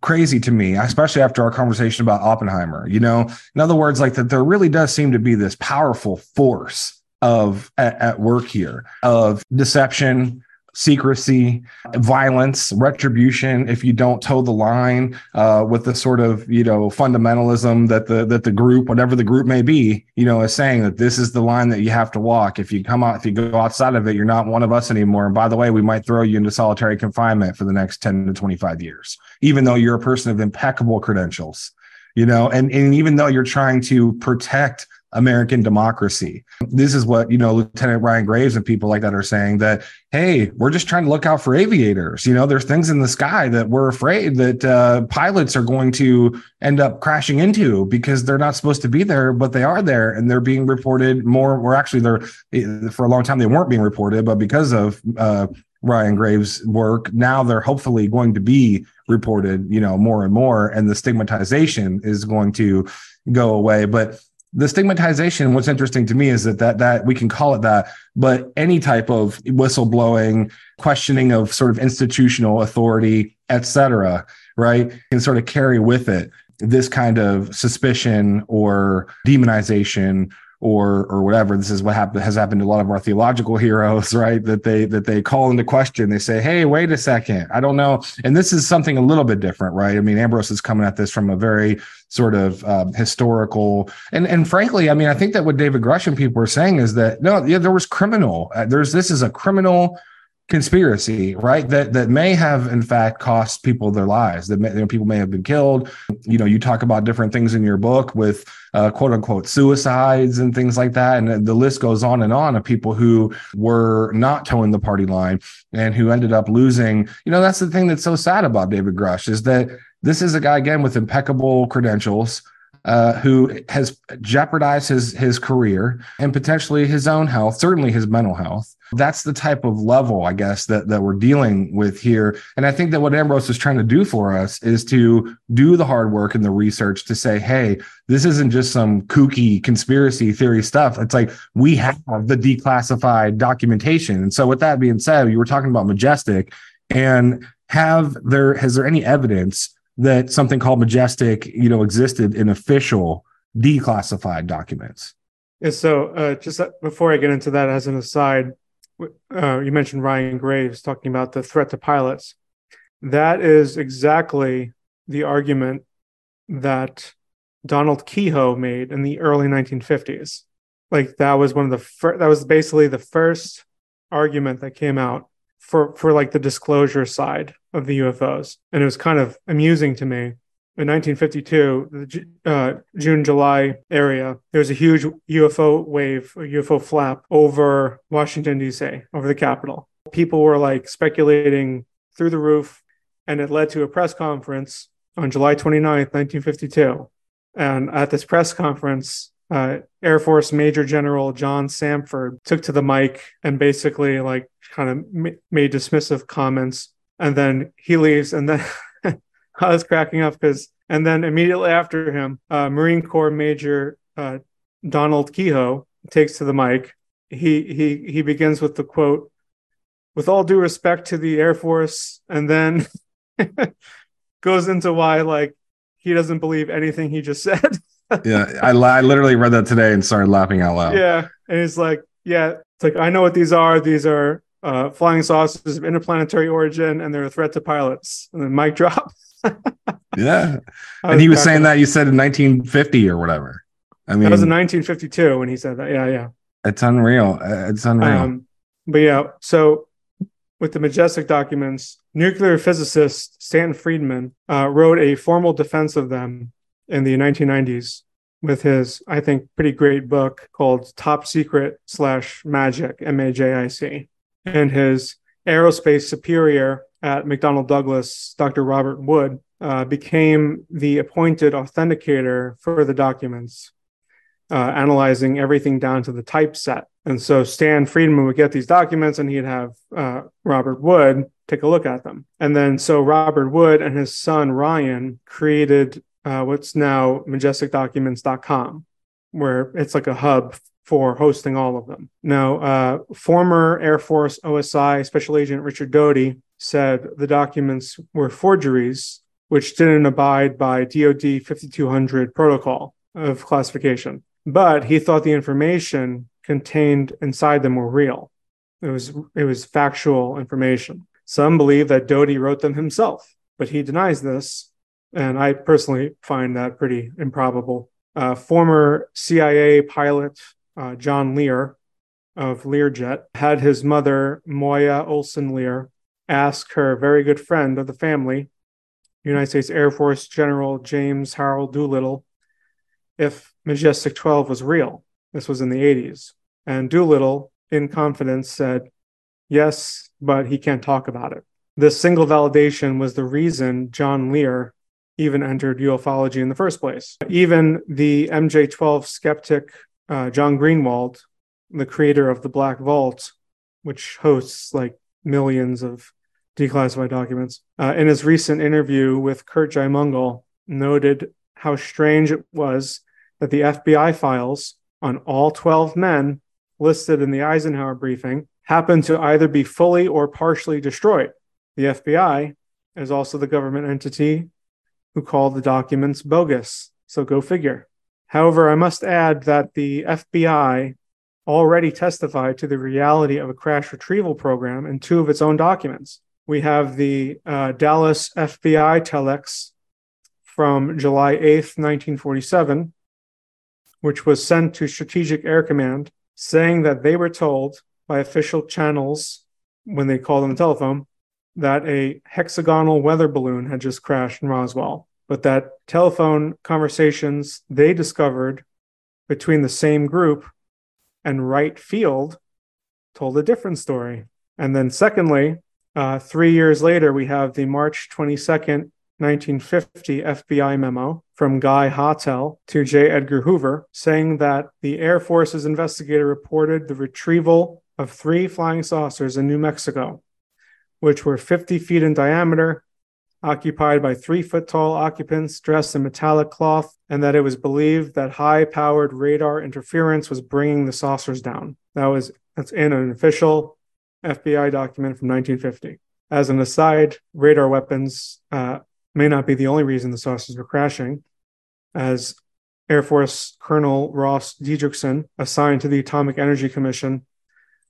crazy to me, especially after our conversation about Oppenheimer. You know, in other words, like that there really does seem to be this powerful force of at, at work here of deception, secrecy, violence, retribution if you don't toe the line uh, with the sort of you know fundamentalism that the that the group, whatever the group may be, you know, is saying that this is the line that you have to walk. If you come out, if you go outside of it, you're not one of us anymore. And by the way, we might throw you into solitary confinement for the next 10 to 25 years, even though you're a person of impeccable credentials you know and, and even though you're trying to protect American democracy. This is what, you know, Lieutenant Ryan Graves and people like that are saying that, hey, we're just trying to look out for aviators. You know, there's things in the sky that we're afraid that uh, pilots are going to end up crashing into because they're not supposed to be there, but they are there and they're being reported more. Or actually, they're eh, for a long time, they weren't being reported, but because of, uh, Ryan Graves' work. Now they're hopefully going to be reported, you know, more and more, and the stigmatization is going to go away. But the stigmatization what's interesting to me is that that that we can call it that but any type of whistleblowing questioning of sort of institutional authority etc right can sort of carry with it this kind of suspicion or demonization or or whatever. This is what happened has happened to a lot of our theological heroes (laughs) right? That they that they call into question. They say hey wait a second. I don't know. And this is something a little bit different right? I mean ambrose is coming at this from a very sort of um, historical and and frankly i mean i think that what david grusch and people are saying is that no yeah there was criminal. Uh, there's this is a criminal conspiracy, right? That that may have in fact cost people their lives. That may, you know, people may have been killed. You know, you talk about different things in your book with uh, quote unquote suicides and things like that, and the list goes on and on of people who were not towing the party line and who ended up losing. You know, that's the thing that's so sad about David Grusch is that this is a guy again with impeccable credentials. Uh, who has jeopardized his his career and potentially his own health, certainly his mental health, that's the type of level, I guess, that, that we're dealing with here. And I think that what Ambrose is trying to do for us is to do the hard work and the research to say, hey, this isn't just some kooky conspiracy theory stuff. It's like we have the declassified documentation. And so, with that being said, you were talking about Majestic and have there has there any evidence that something called Majestic, you know, existed in official declassified documents? Yeah, so uh, just before I get into that, as an aside, uh, you mentioned Ryan Graves talking about the threat to pilots. That is exactly the argument that Donald Keyhoe made in the early 1950s. Like that was one of the first, that was basically the first argument that came out for for like the disclosure side of the UFOs. And it was kind of amusing to me in 1952, the uh, June July area, there was a huge UFO wave, a UFO flap over Washington D.C., over the Capitol. People were like speculating through the roof, and it led to a press conference on July 29th, 1952. And at this press conference, uh, Air Force Major General John Samford took to the mic and basically like kind of made dismissive comments. And then he leaves, and then (laughs) I was cracking up because, and then immediately after him, uh, Marine Corps Major uh, Donald Keyhoe takes to the mic. He he he begins with the quote, "With all due respect to the Air Force," and then (laughs) goes into why like he doesn't believe anything he just said. (laughs) yeah, I, I literally read that today and started laughing out loud. Yeah, and he's like, "Yeah, it's like I know what these are. These are uh, flying saucers of interplanetary origin, and they're a threat to pilots." And then mic drop (laughs) yeah. And he was saying that you said in 1950 or whatever. I mean, that was in 1952 when he said that. Yeah, yeah. It's unreal. It's unreal. Um, but yeah, so with the Majestic documents, nuclear physicist Stanton Friedman uh, wrote a formal defense of them in the 1990s with his, I think, pretty great book called Top Secret slash Majic, M A J I C. And his aerospace superior at McDonnell Douglas, Dr. Robert Wood, uh, became the appointed authenticator for the documents, uh, analyzing everything down to the typeset. And so Stan Friedman would get these documents and he'd have uh, Robert Wood take a look at them. And then so Robert Wood and his son Ryan created uh, what's now majesticdocuments.com, where it's like a hub for hosting all of them. Now, uh, former Air Force OSI Special Agent Richard Doty said the documents were forgeries, which didn't abide by DoD 5200 protocol of classification. But he thought the information contained inside them were real. It was it was factual information. Some believe that Doty wrote them himself, but he denies this, and I personally find that pretty improbable. Uh, former CIA pilot uh, John Lear of Learjet had his mother Moya Olson Lear ask her very good friend of the family, United States Air Force General James Harold Doolittle, if Majestic 12 was real. This was in the 80s. And Doolittle, in confidence, said, Yes, but he can't talk about it. This single validation was the reason John Lear even entered ufology in the first place. Even the MJ 12 skeptic uh, John Greenwald, the creator of the Black Vault, which hosts like millions of declassified documents, uh, in his recent interview with Curt Jaimungal, noted how strange it was that the FBI files on all 12 men listed in the Eisenhower briefing happened to either be fully or partially destroyed. The FBI is also the government entity who called the documents bogus. So go figure. However, I must add that the FBI already testified to the reality of a crash retrieval program in two of its own documents. We have the uh, Dallas FBI telex from July 8th, 1947, which was sent to Strategic Air Command, saying that they were told by official channels when they called on the telephone that a hexagonal weather balloon had just crashed in Roswell, but that telephone conversations they discovered between the same group and Wright Field told a different story. And then, secondly, uh, three years later, we have the March 22nd 1950 FBI memo from Guy Hottel to J. Edgar Hoover saying that the Air Force's investigator reported the retrieval of three flying saucers in New Mexico, which were 50 feet in diameter, occupied by three foot tall occupants dressed in metallic cloth, and that it was believed that high powered radar interference was bringing the saucers down. That was that's in an official FBI document from 1950. As an aside, radar weapons uh, may not be the only reason the saucers were crashing, as Air Force Colonel Ross Dedrickson, assigned to the Atomic Energy Commission,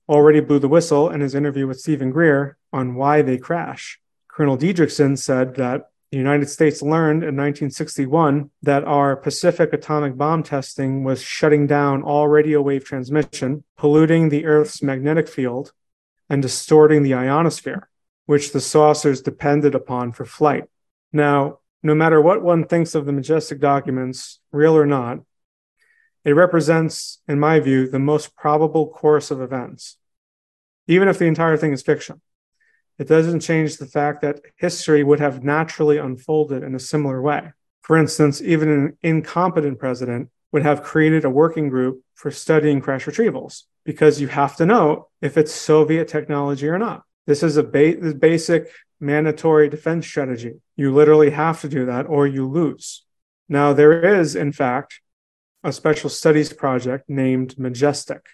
already blew the whistle in his interview with Stephen Greer on why they crash. Colonel Dedrickson said that the United States learned in 1961 that our Pacific atomic bomb testing was shutting down all radio wave transmission, polluting the Earth's magnetic field, and distorting the ionosphere, which the saucers depended upon for flight. Now, no matter what one thinks of the majestic documents, real or not, it represents, in my view, the most probable course of events, even if the entire thing is fiction. It doesn't change the fact that history would have naturally unfolded in a similar way. For instance, even an incompetent president would have created a working group for studying crash retrievals because you have to know if it's Soviet technology or not. This is a ba- basic mandatory defense strategy. You literally have to do that or you lose. Now, there is, in fact, a special studies project named Majestic.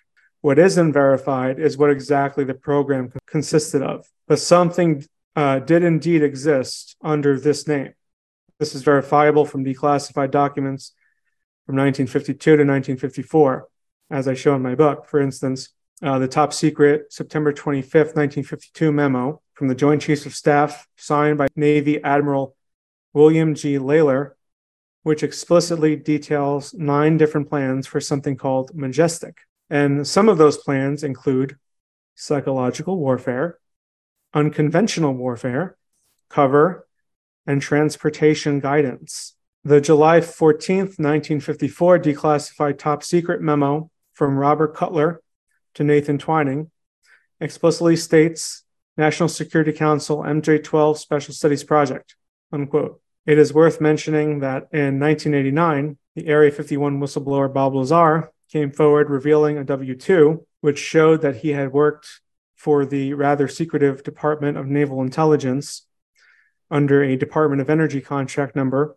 What isn't verified is what exactly the program consisted of, but something uh, did indeed exist under this name. This is verifiable from declassified documents from 1952 to 1954, as I show in my book. For instance, uh, the top secret September 25th, 1952 memo from the Joint Chiefs of Staff signed by Navy Admiral William G. Lalor, which explicitly details nine different plans for something called Majestic. And some of those plans include psychological warfare, unconventional warfare, cover, and transportation guidance. The July 14th, 1954 declassified top secret memo from Robert Cutler to Nathan Twining explicitly states National Security Council MJ12 Special Studies Project. Unquote. It is worth mentioning that in 1989, the Area 51 whistleblower Bob Lazar came forward revealing a W 2, which showed that he had worked for the rather secretive Department of Naval Intelligence under a Department of Energy contract number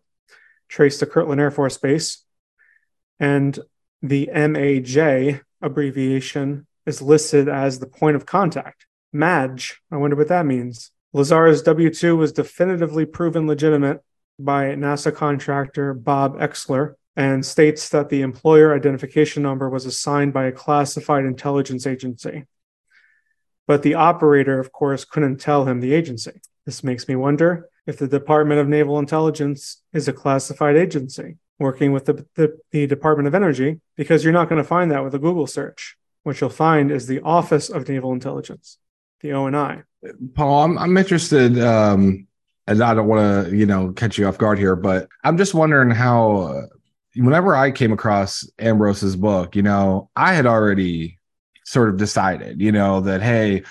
traced to Kirtland Air Force Base. And the MAJ abbreviation is listed as the point of contact. MAJ, I wonder what that means. Lazar's W 2 was definitively proven legitimate by NASA contractor Bob Exler and states that the employer identification number was assigned by a classified intelligence agency. but the operator, of course, couldn't tell him the agency. This makes me wonder if the Department of Naval Intelligence is a classified agency working with the, the, the Department of Energy, because you're not going to find that with a Google search. What you'll find is the Office of Naval Intelligence, the ONI. Paul, I'm, I'm interested, um, and I don't want to, you know, catch you off guard here, but I'm just wondering how, whenever I came across Ambrose's book, you know, I had already sort of decided, you know, that, hey,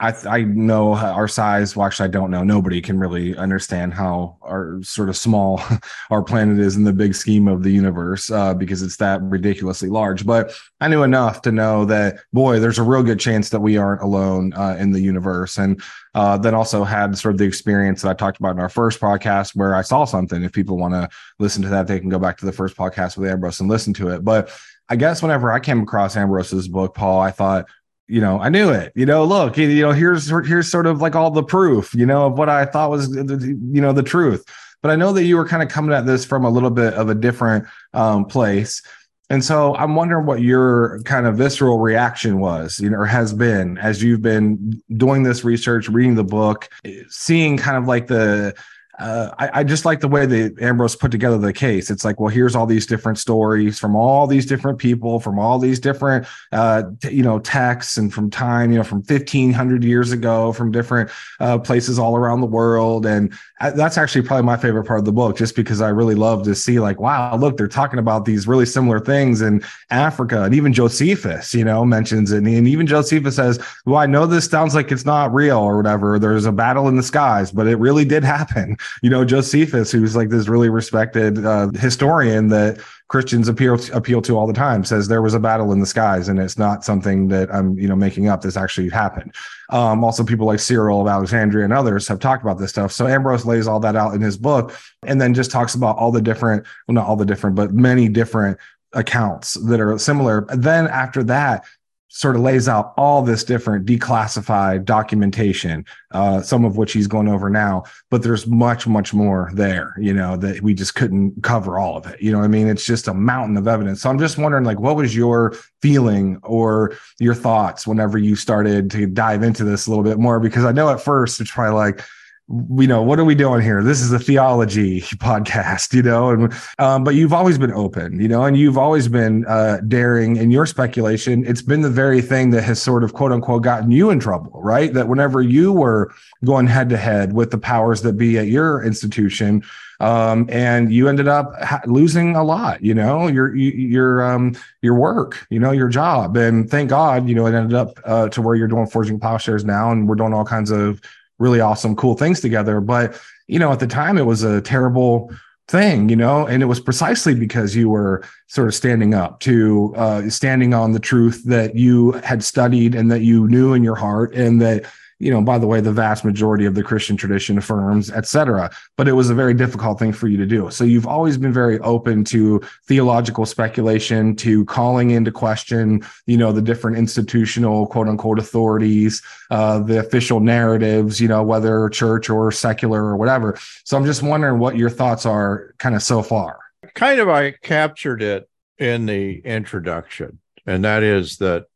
I I know our size. Well, actually, I don't know. Nobody can really understand how our sort of small (laughs) our planet is in the big scheme of the universe uh, because it's that ridiculously large. But I knew enough to know that boy, there's a real good chance that we aren't alone uh, in the universe. And uh, then also had sort of the experience that I talked about in our first podcast where I saw something. If people want to listen to that, they can go back to the first podcast with Ambrose and listen to it. But I guess whenever I came across Ambrose's book, Paul, I thought you know, I knew it. You know, look, you know, here's here's sort of like all the proof, you know, of what I thought was, you know, the truth. But I know that you were kind of coming at this from a little bit of a different um, place, and so I'm wondering what your kind of visceral reaction was, you know, or has been as you've been doing this research, reading the book, seeing kind of like the uh, I, I, just like the way that Ambrose put together the case. It's like, well, here's all these different stories from all these different people, from all these different, uh, t- you know, texts and from time, you know, from 1500 years ago, from different uh, places all around the world. And I, that's actually probably my favorite part of the book, just because I really love to see, like, wow, look, they're talking about these really similar things in Africa. And even Josephus, you know, mentions it. And, and even Josephus says, well, I know this sounds like it's not real or whatever. There's a battle in the skies, but it really did happen you know, Josephus, who's like this really respected uh, historian that Christians appeal appeal to all the time, says there was a battle in the skies, and it's not something that I'm you know making up. This actually happened. Um, also, people like Cyril of Alexandria and others have talked about this stuff. So Ambrose lays all that out in his book, and then just talks about all the different, well, not all the different, but many different accounts that are similar. Then after that, sort of lays out all this different declassified documentation, uh, some of which he's going over now, but there's much, much more there, you know, that we just couldn't cover all of it. You know I mean? It's just a mountain of evidence. So I'm just wondering, like, what was your feeling or your thoughts whenever you started to dive into this a little bit more? Because I know at first it's probably like, you know what are we doing here? This is a theology (laughs) podcast you know and um, but you've always been open you know and you've always been uh, daring in your speculation. It's been the very thing that has sort of quote unquote gotten you in trouble right? That whenever you were going head to head with the powers that be at your institution um, and you ended up ha- losing a lot you know your your um your work you know your job. And thank god you know it ended up uh, to where you're doing forging plowshares now and we're doing all kinds of really awesome, cool things together. But, you know, at the time it was a terrible thing, you know, and it was precisely because you were sort of standing up to uh, standing on the truth that you had studied and that you knew in your heart and that you know, by the way, the vast majority of the Christian tradition affirms, et cetera. But it was a very difficult thing for you to do. So you've always been very open to theological speculation, to calling into question, you know, the different institutional quote unquote authorities, uh, the official narratives, you know, whether church or secular or whatever. So I'm just wondering what your thoughts are kind of so far. Kind of, I captured it in the introduction, and that is that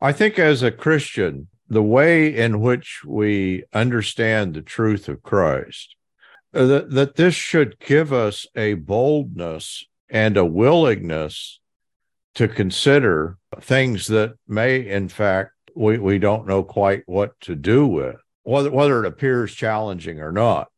I think as a Christian, the way in which we understand the truth of Christ, uh, that, that this should give us a boldness and a willingness to consider things that may, in fact, we, we don't know quite what to do with, whether, whether it appears challenging or not.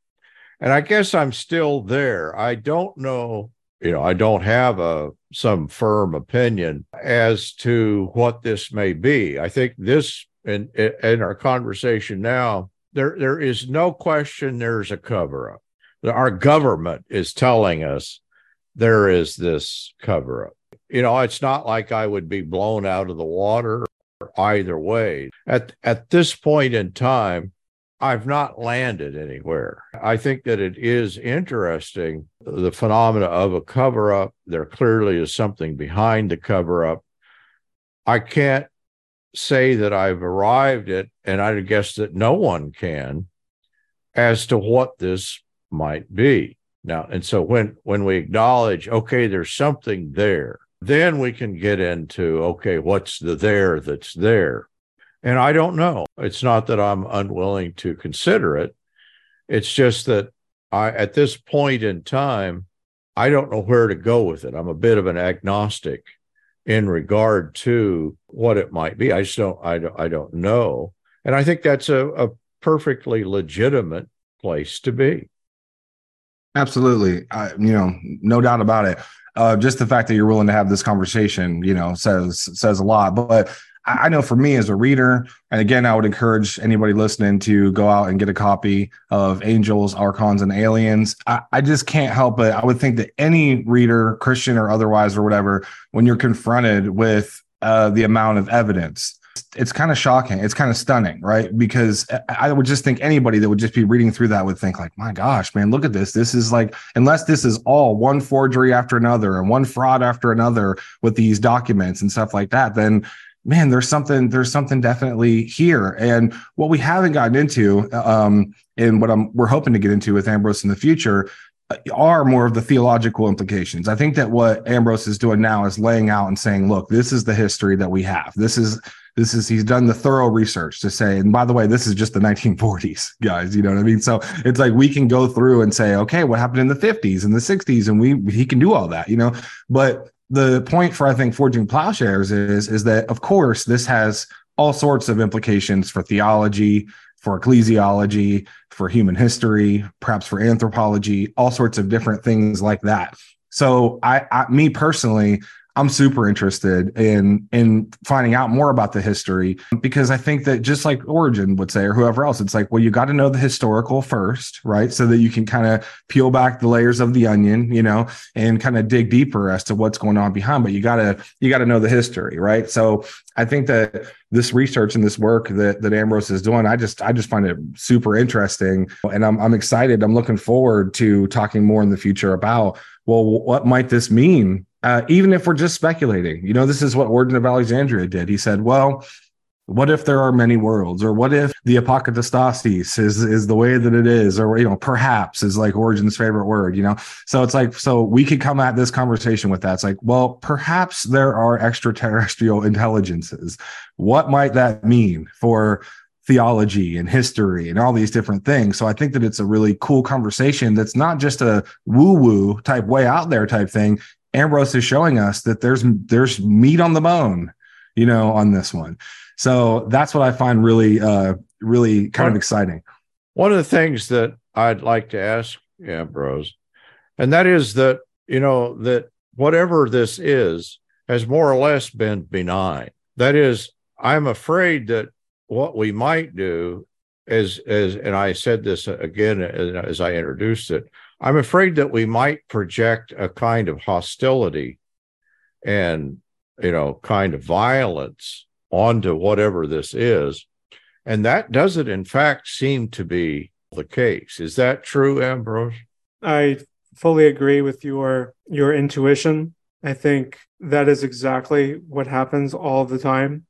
And I guess I'm still there. I don't know, you know, I don't have a some firm opinion as to what this may be. I think this in, in our conversation now, there there is no question there's a cover up. Our government is telling us there is this cover up. You know, it's not like I would be blown out of the water either way. At at this point in time, I've not landed anywhere. I think that it is interesting the phenomena of a cover up. There clearly is something behind the cover up. I can't say that I've arrived at, and I'd guess that no one can, as to what this might be. Now, and so when when we acknowledge, okay, there's something there, then we can get into, okay, what's the there that's there? And I don't know. It's not that I'm unwilling to consider it. It's just that I, at this point in time, I don't know where to go with it. I'm a bit of an agnostic in regard to what it might be. I just don't, I don't, I don't know. And I think that's a, a perfectly legitimate place to be. Absolutely. I, you know, no doubt about it. Uh, just the fact that you're willing to have this conversation, you know, says says a lot. But I know for me as a reader, and again, I would encourage anybody listening to go out and get a copy of Angels, Archons, and Aliens. I, I just can't help it. I would think that any reader, Christian or otherwise, or whatever, when you're confronted with uh, the amount of evidence, it's kind of shocking. It's kind of stunning, right? Because I would just think anybody that would just be reading through that would think, like, my gosh, man, look at this. This is like, unless this is all one forgery after another and one fraud after another with these documents and stuff like that, then man, there's something, there's something definitely here. And what we haven't gotten into, um, and what I'm we're hoping to get into with Ambrose in the future uh, are more of the theological implications. I think that what Ambrose is doing now is laying out and saying, look, this is the history that we have. This is this is he's done the thorough research to say, and by the way, this is just the 1940s, (laughs) guys. You know what I mean? So it's like we can go through and say, okay, what happened in the 50s and the 60s, and we he can do all that, you know. But the point for I think forging plowshares is is that of course this has all sorts of implications for theology, for ecclesiology, for human history, perhaps for anthropology, all sorts of different things like that. So I, I me personally, I'm super interested in in finding out more about the history because I think that just like Origen would say or whoever else, it's like, well, you got to know the historical first, right? So that you can kind of peel back the layers of the onion, you know, and kind of dig deeper as to what's going on behind. But you gotta you gotta know the history, right? So I think that this research and this work that that Ambrose is doing, I just I just find it super interesting, and I'm I'm excited. I'm looking forward to talking more in the future about well, what might this mean uh, even if we're just speculating. You know, this is what Origen of Alexandria did. He said, well, what if there are many worlds? Or what if the apokatastasis is is the way that it is? Or you know perhaps is like Origen's favorite word you know? So it's like so we could come at this conversation with that. It's like well perhaps there are extraterrestrial intelligences. What might that mean for theology and history and all these different things? So i think that it's a really cool conversation that's not just a woo woo type way out there type thing Ambrose is showing us that there's there's meat on the bone, you know, on this one. So that's what I find really uh really kind one, of exciting. One of the things that I'd like to ask Ambrose, and that is that, you know, that whatever this is has more or less been benign. That is, I'm afraid that what we might do is, as and I said this again as I introduced it, I'm afraid that we might project a kind of hostility and, you know, kind of violence onto whatever this is. And that doesn't, in fact, seem to be the case. Is that true, Ambrose? I fully agree with your your intuition. I think that is exactly what happens all the time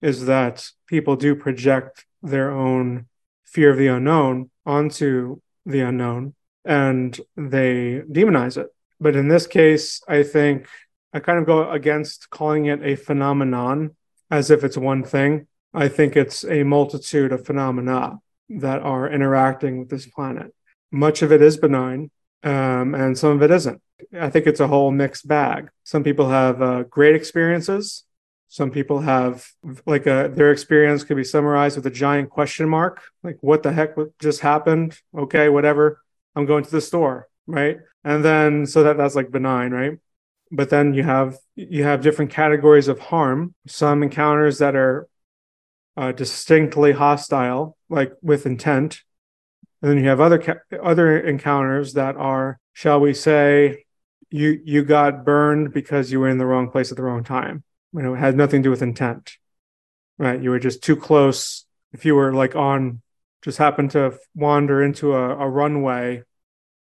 is that people do project their own fear of the unknown onto the unknown and they demonize it. But in this case, I think I kind of go against calling it a phenomenon as if it's one thing. I think it's a multitude of phenomena that are interacting with this planet. Much of it is benign, um, and some of it isn't. I think it's a whole mixed bag. Some people have uh, great experiences. Some people have like a, uh, their experience could be summarized with a giant question mark, like what the heck just happened? Okay, whatever. I'm going to the store, right? And then so that that's like benign, right? But then you have you have different categories of harm. Some encounters that are uh, distinctly hostile, like with intent, and then you have other ca- other encounters that are, shall we say, you you got burned because you were in the wrong place at the wrong time. You know, it had nothing to do with intent, right? You were just too close. If you were like on just happened to wander into a, a runway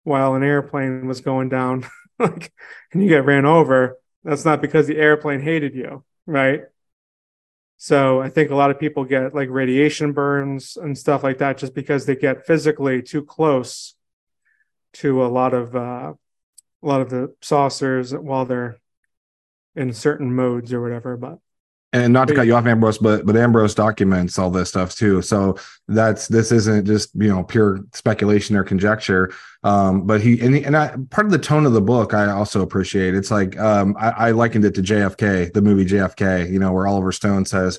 while an airplane was going down. (laughs) Like and you get ran over. That's not because the airplane hated you right? So i think a lot of people get like radiation burns and stuff like that just because they get physically too close to a lot of uh, a lot of the saucers while they're in certain modes or whatever but and not to cut you off, Ambrose, but but Ambrose documents all this stuff too. So that's this isn't just you know pure speculation or conjecture. Um, but he and, he, and I, part of the tone of the book I also appreciate. It's like um, I, I likened it to JFK, the movie JFK. You know, where Oliver Stone says,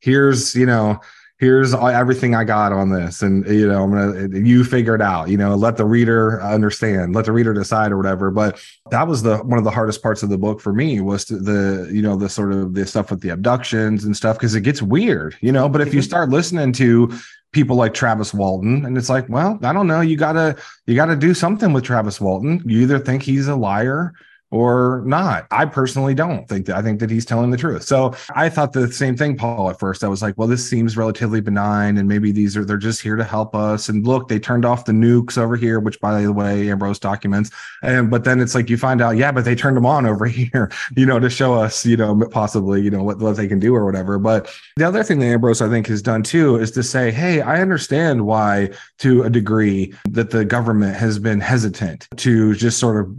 "Here's you know." Here's all, everything I got on this, and you know, I'm gonna you figure it out. You know, let the reader understand, let the reader decide or whatever. But that was the one of the hardest parts of the book for me was the you know the sort of the stuff with the abductions and stuff because it gets weird, you know. But if you (laughs) start listening to people like Travis Walton and it's like, well, I don't know, you gotta you gotta do something with Travis Walton. You either think he's a liar or not. I personally don't think that. I think that he's telling the truth. So I thought the same thing, Paul, at first. I was like, well, this seems relatively benign, and maybe these are they're just here to help us. And look, they turned off the nukes over here, which by the way, Ambrose documents. And but then it's like you find out, yeah, but they turned them on (laughs) over here, you know, to show us, you know, possibly, you know, what, what they can do or whatever. But the other thing that Ambrose, I think, has done too is to say, hey, I understand why, to a degree, that the government has been hesitant to just sort of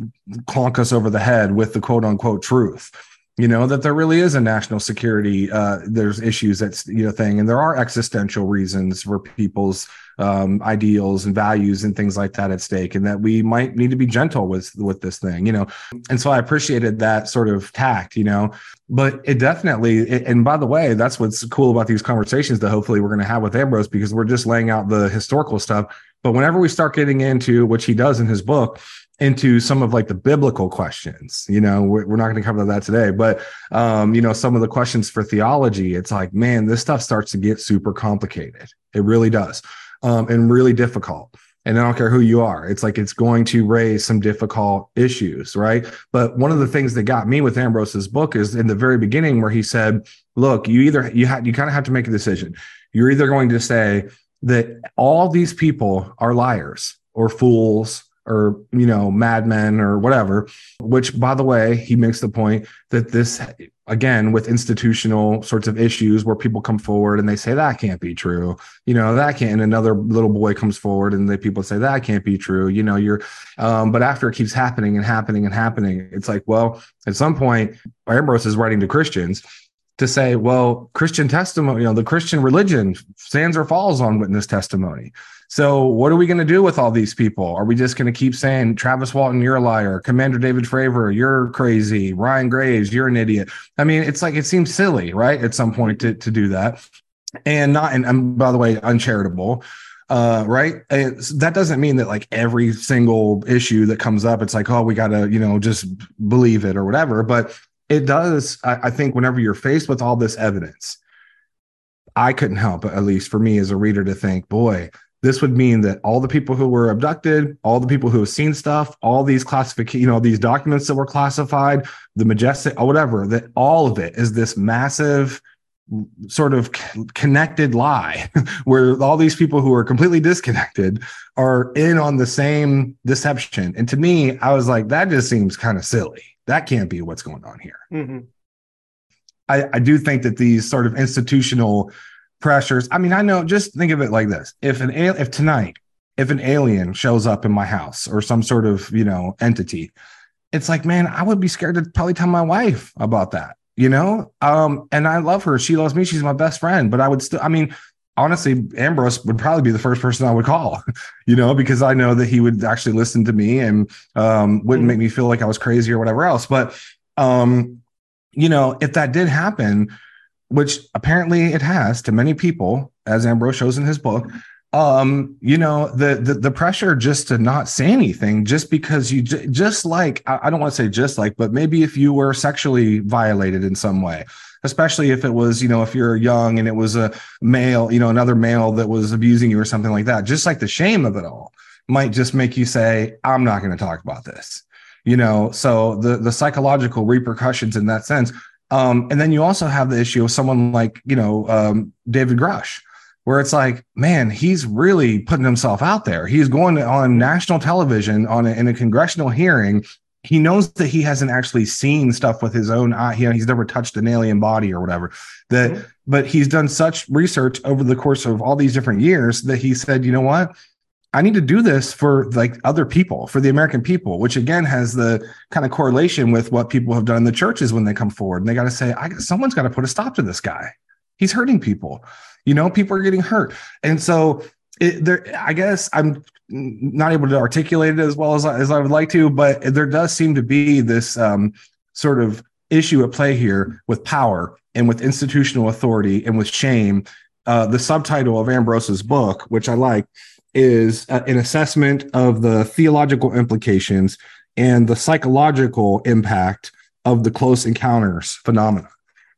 clonk us over the head with the quote unquote truth you know that there really is a national security uh, there's issues that's you know thing. And there are existential reasons for people's um, ideals and values and things like that at stake and that we might need to be gentle with with this thing you know. And so i appreciated that sort of tact you know. But it definitely and by the way that's what's cool about these conversations that hopefully we're going to have with ambrose because we're just laying out the historical stuff. But whenever we start getting into which he does in his book into some of like the biblical questions you know we're, we're not going to cover that today but um you know some of the questions for theology it's like man this stuff starts to get super complicated it really does um and really difficult and I don't care who you are. It's like it's going to raise some difficult issues, right? But one of the things that got me with Ambrose's book is in the very beginning where he said, "Look, you either you had you kind of have to make a decision. You're either going to say that all these people are liars or fools or you know madmen or whatever which by the way he makes the point that this again with institutional sorts of issues where people come forward and they say that can't be true you know that can't and another little boy comes forward and the people say that can't be true you know you're um, but after it keeps happening and happening and happening it's like well at some point ambrose is writing to christians to say, well, Christian testimony, you know, the Christian religion stands or falls on witness testimony. So, what are we going to do with all these people? Are we just going to keep saying, Travis Walton, you're a liar, Commander David Fravor, you're crazy, Ryan Graves, you're an idiot? I mean, it's like it seems silly, right? At some point to, to do that. And not, and, and by the way, uncharitable uh, right? It's, that doesn't mean that like every single issue that comes up, it's like, oh, we got to, you know, just believe it or whatever. But it does I, I, think whenever you're faced with all this evidence i couldn't help at least for me as a reader to think boy this would mean that all the people who were abducted all the people who have seen stuff all these classification you know these documents that were classified the majestic or whatever that all of it is this massive sort of connected lie (laughs) where all these people who are completely disconnected are in on the same deception and to me i was like that just seems kind of silly that can't be what's going on here. Mm-hmm. I, I do think that these sort of institutional pressures. I mean, I know. Just think of it like this: if an if tonight, if an alien shows up in my house or some sort of you know entity, it's like, man, I would be scared to probably tell my wife about that. You know, um, and I love her. She loves me. She's my best friend. But I would still. I mean, honestly, Ambrose would probably be the first person I would call, (laughs) you know, because I know that he would actually listen to me and um, wouldn't mm-hmm. make me feel like I was crazy or whatever else. But, um, you know, if that did happen, which apparently it has to many people, as Ambrose shows in his book, um, you know, the, the the pressure just to not say anything, just because you just like I, I don't want to say just like, but maybe if you were sexually violated in some way, especially if it was, you know, if you're young and it was a male, you know, another male that was abusing you or something like that, just like the shame of it all might just make you say, I'm not going to talk about this, you know? So the, the psychological repercussions in that sense. Um, and then you also have the issue of someone like, you know, um, David Grusch, where it's like, man, he's really putting himself out there. He's going on national television on a, in a congressional hearing he knows that he hasn't actually seen stuff with his own eye. You know, he's never touched an alien body or whatever. That, mm-hmm. but he's done such research over the course of all these different years that he said, you know what? I need to do this for like other people, for the American people, which again has the kind of correlation with what people have done in the churches when they come forward and they got to say, I someone's got to put a stop to this guy. He's hurting people. You know, people are getting hurt. And so it, there, I guess I'm not able to articulate it as well as as I would like to, but there does seem to be this um, sort of issue at play here with power and with institutional authority and with shame. Uh, the subtitle of Ambrose's book, which I like, is uh, an assessment of the theological implications and the psychological impact of the close encounters phenomena.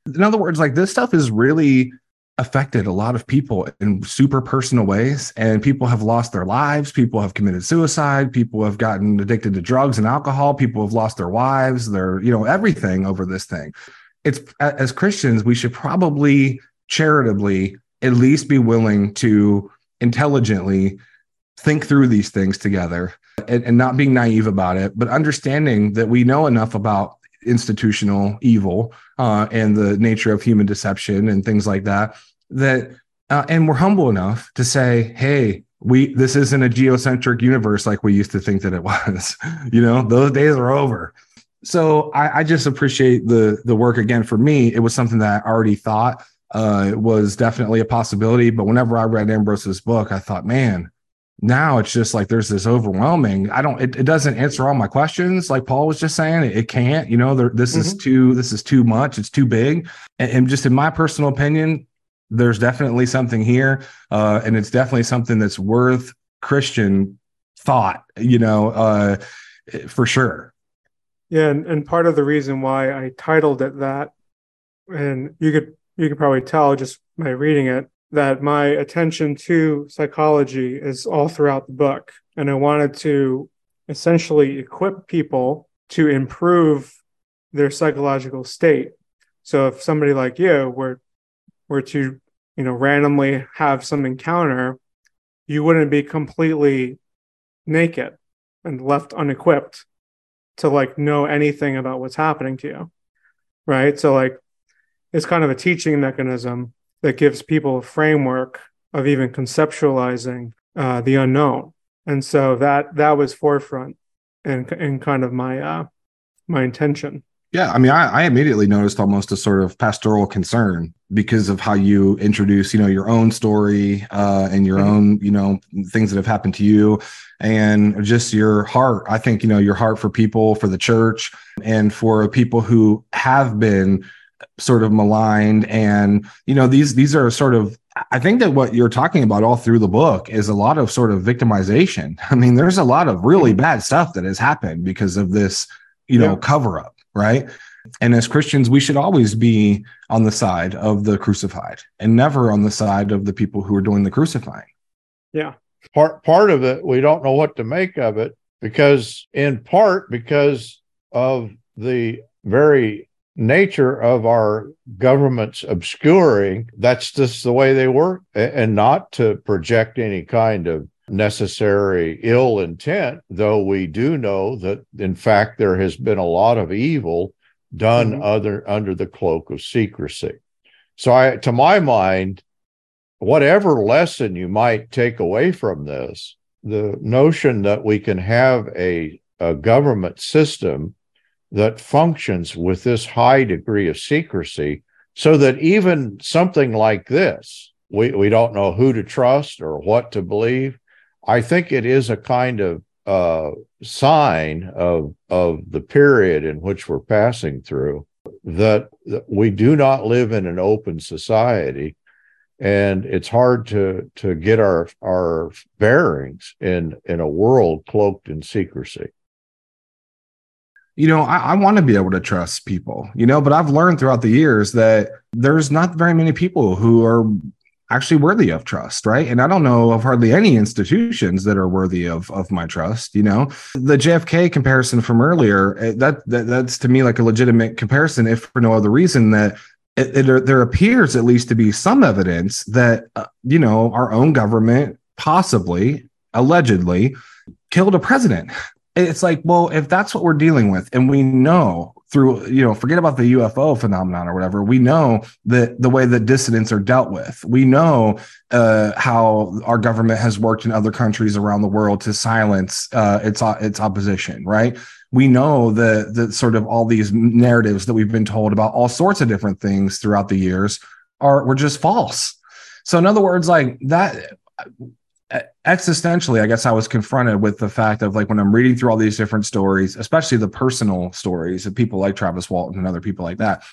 In other words, like this stuff is really affected a lot of people in super personal ways and people have lost their lives people have committed suicide people have gotten addicted to drugs and alcohol people have lost their wives their you know everything over this thing it's as christians we should probably charitably at least be willing to intelligently think through these things together and, and not being naive about it but understanding that we know enough about institutional evil uh, and the nature of human deception and things like that that uh, and we're humble enough to say hey we this isn't a geocentric universe like we used to think that it (laughs) was you know those days are over. So I, I, just appreciate the the work again. For me it was something that i already thought uh, was definitely a possibility but whenever i read ambrose's book i thought man now it's just like there's this overwhelming i don't it, it doesn't answer all my questions. Like paul was just saying it, it can't you know there, this mm-hmm. is too this is too much. It's too big. And, and, just in my personal opinion there's definitely something here uh, and it's definitely something that's worth christian thought you know uh, for sure. Yeah and, and part of the reason why i titled it that and you could you could probably tell just by reading it that my attention to psychology is all throughout the book and i wanted to essentially equip people to improve their psychological state so if somebody like you were were to, you know, randomly have some encounter, you wouldn't be completely naked and left unequipped to like know anything about what's happening to you. Right. So, like, it's kind of a teaching mechanism that gives people a framework of even conceptualizing uh, the unknown. And so that that was forefront and and kind of my uh, my intention. Yeah, I mean, I, I, immediately noticed almost a sort of pastoral concern because of how you introduce, you know, your own story uh, and your mm-hmm. own, you know, things that have happened to you, and just your heart. I think you know your heart for people, for the church, and for people who have been sort of maligned, and you know, these these are sort of. I think that what you're talking about all through the book is a lot of sort of victimization. (laughs) I mean, there's a lot of really bad stuff that has happened because of this, you know, yeah. cover up right? And as Christians, we should always be on the side of the crucified and never on the side of the people who are doing the crucifying. Yeah. Part part of it, we don't know what to make of it because in part because of the very nature of our government's obscuring that's just the way they work and not to project any kind of necessary ill intent, though we do know that, in fact, there has been a lot of evil done mm-hmm. other under the cloak of secrecy. So, I, to my mind, whatever lesson you might take away from this, the notion that we can have a, a government system that functions with this high degree of secrecy, so that even something like this, we, we don't know who to trust or what to believe. I think it is a kind of uh, sign of of the period in which we're passing through that, that we do not live in an open society, and it's hard to to get our our bearings in in a world cloaked in secrecy you know, I, I want to be able to trust people, you know, but I've learned throughout the years that there's not very many people who are actually worthy of trust, right? And I don't know of hardly any institutions that are worthy of of my trust. You know, the JFK comparison from earlier eh, that, that that's to me like a legitimate comparison, if for no other reason that it, it, there appears at least to be some evidence that uh, you know our own government possibly allegedly killed a president it's like well if that's what we're dealing with and we know through you know forget about the ufo phenomenon or whatever we know that the way that dissidents are dealt with. We know uh, how our government has worked in other countries around the world to silence uh, its its opposition right? We know that the sort of all these narratives that we've been told about all sorts of different things throughout the years are were just false. So in other words like that existentially, I guess I was confronted with the fact of like when I'm reading through all these different stories, especially the personal stories of people like Travis Walton and other people like that,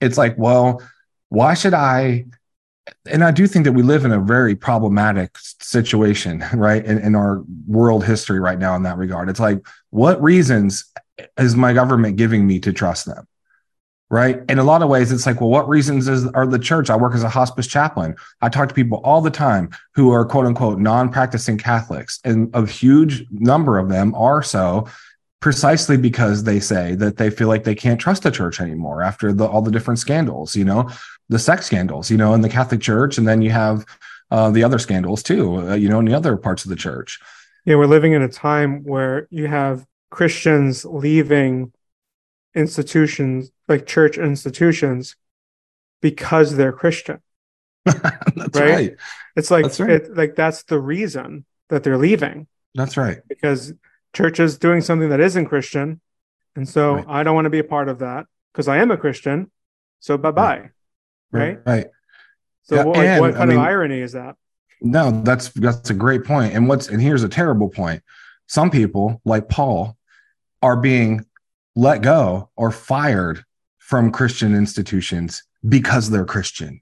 it's like, well, why should I? And I do think that we live in a very problematic situation, (laughs) right? In, in our world history right now, in that regard. It's like, what reasons is my government giving me to trust them? Right? In a lot of ways, it's like, well, what reasons is are the church? I work as a hospice chaplain. I talk to people all the time who are quote unquote non-practicing Catholics, and a huge number of them are so precisely because they say that they feel like they can't trust the church anymore after the, all the different scandals, you know, the sex scandals, you know, in the Catholic Church, and then you have uh, the other scandals too, uh, you know, in the other parts of the church. Yeah, we're living in a time where you have Christians leaving institutions like church institutions because they're Christian. (laughs) that's right? right? It's like that's right. it, like that's the reason that they're leaving. That's right. Because church is doing something that isn't Christian, and so right. I don't want to be a part of that because I am a Christian. So bye bye. Right. Right. So yeah, what, like, what, kind I mean, of irony is that? No, that's that's a great point. And what's and here's a terrible point. Some people, like Paul, are being let go or fired from Christian institutions because they're Christian.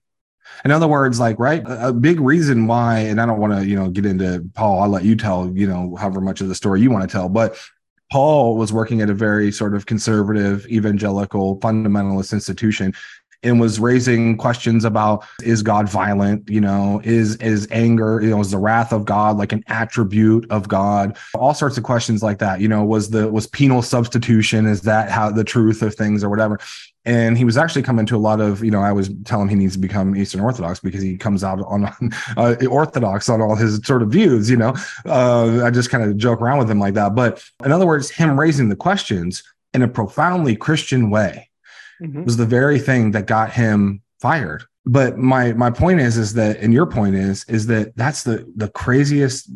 In other words, like, right, a big reason why, and I don't want to, you know, get into Paul, I'll let you tell, you know, however much of the story you want to tell, but Paul was working at a very sort of conservative, evangelical, fundamentalist institution and was raising questions about is God violent? You know, is is anger, you know, is the wrath of God like an attribute of God? All sorts of questions like that. You know, was the was penal substitution, is that how the truth of things or whatever? and he was actually coming to a lot of you know i was telling him he needs to become eastern orthodox because he comes out on (laughs) uh, orthodox on all his sort of views you know uh, i just kind of joke around with him like that but in other words him raising the questions in a profoundly christian way mm-hmm. was the very thing that got him fired. But my my point is is that and your point is is that that's the the craziest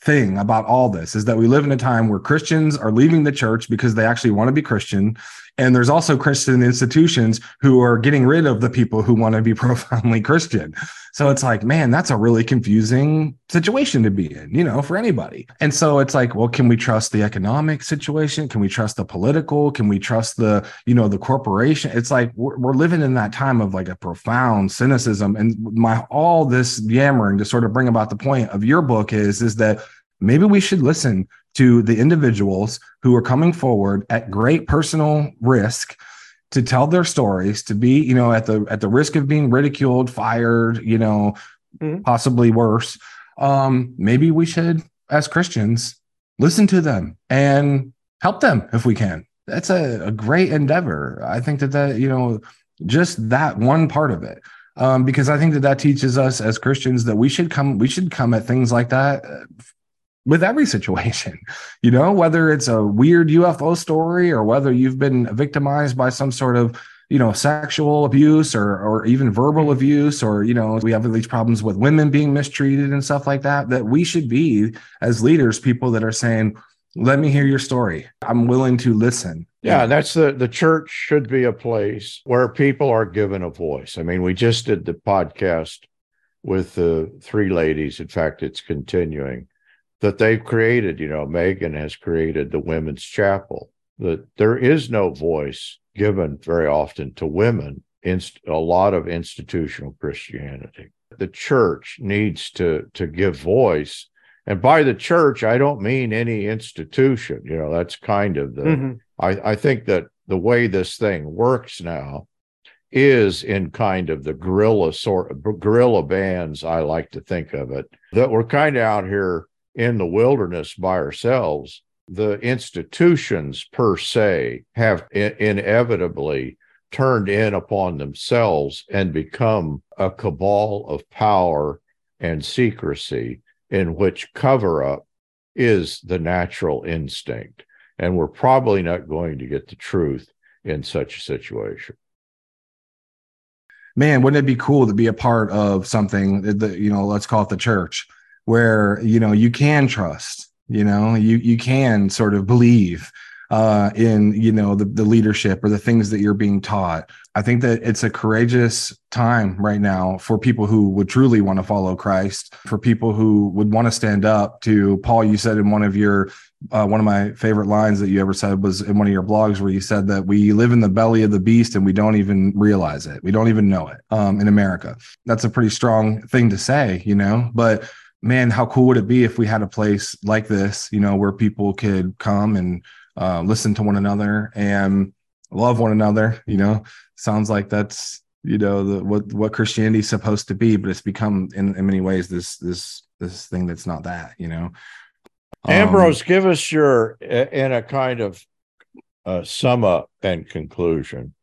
thing about all this is that we live in a time where Christians are leaving the church because they actually want to be Christian and there's also Christian institutions who are getting rid of the people who want to be (laughs) profoundly Christian. So it's like, man, that's a really confusing situation to be in, you know, for anybody. And so it's like, well, can we trust the economic situation? Can we trust the political? Can we trust the, you know, the corporation? It's like we're, we're living in that time of like a profound cynicism. And my all this yammering to sort of bring about the point of your book is, is that maybe we should listen to the individuals who are coming forward at great personal risk to tell their stories to be you know at the at the risk of being ridiculed fired you know mm-hmm. possibly worse. Um maybe we should as christians listen to them and help them if we can. That's a, a great endeavor. I think that that you know just that one part of it. Um, because I think that that teaches us as Christians that we should come we should come at things like that uh, with every situation, (laughs) you know, whether it's a weird UFO story or whether you've been victimized by some sort of, you know, sexual abuse or or even verbal mm-hmm. abuse, or you know, we have these problems with women being mistreated and stuff like that. That we should be as leaders, people that are saying, "Let me hear your story. I'm willing to listen." Yeah, that's the the church should be a place where people are given a voice. I mean, we just did the podcast with the three ladies. In fact, it's continuing that they've created. You know, Megan has created the women's chapel. That there is no voice given very often to women in a lot of institutional Christianity. The church needs to to give voice, and by the church, I don't mean any institution. You know, that's kind of the. Mm-hmm. I, I think that the way this thing works now is in kind of the guerrilla sort of guerrilla bands I like to think of it that we're kind of out here in the wilderness by ourselves, the institutions per se have inevitably turned in upon themselves and become a cabal of power and secrecy in which cover up is the natural instinct. And we're probably not going to get the truth in such a situation. Man, wouldn't it be cool to be a part of something that you know, let's call it the church, where you know you can trust, you know, you you can sort of believe uh, in you know the, the leadership or the things that you're being taught. I think that it's a courageous time right now for people who would truly want to follow Christ, for people who would want to stand up to Paul. You said in one of your uh, one of my favorite lines that you ever said was in one of your blogs where you said that we live in the belly of the beast and we don't even realize it. We don't even know it um, in America. That's a pretty strong thing to say, you know, but man, how cool would it be if we had a place like this, you know, where people could come and uh, listen to one another and love one another. You know, sounds like that's you know the, what what Christianity is supposed to be, but it's become in, in many ways this this this thing that's not that. You know, Ambrose, um, give us your in a kind of uh, sum up and conclusion.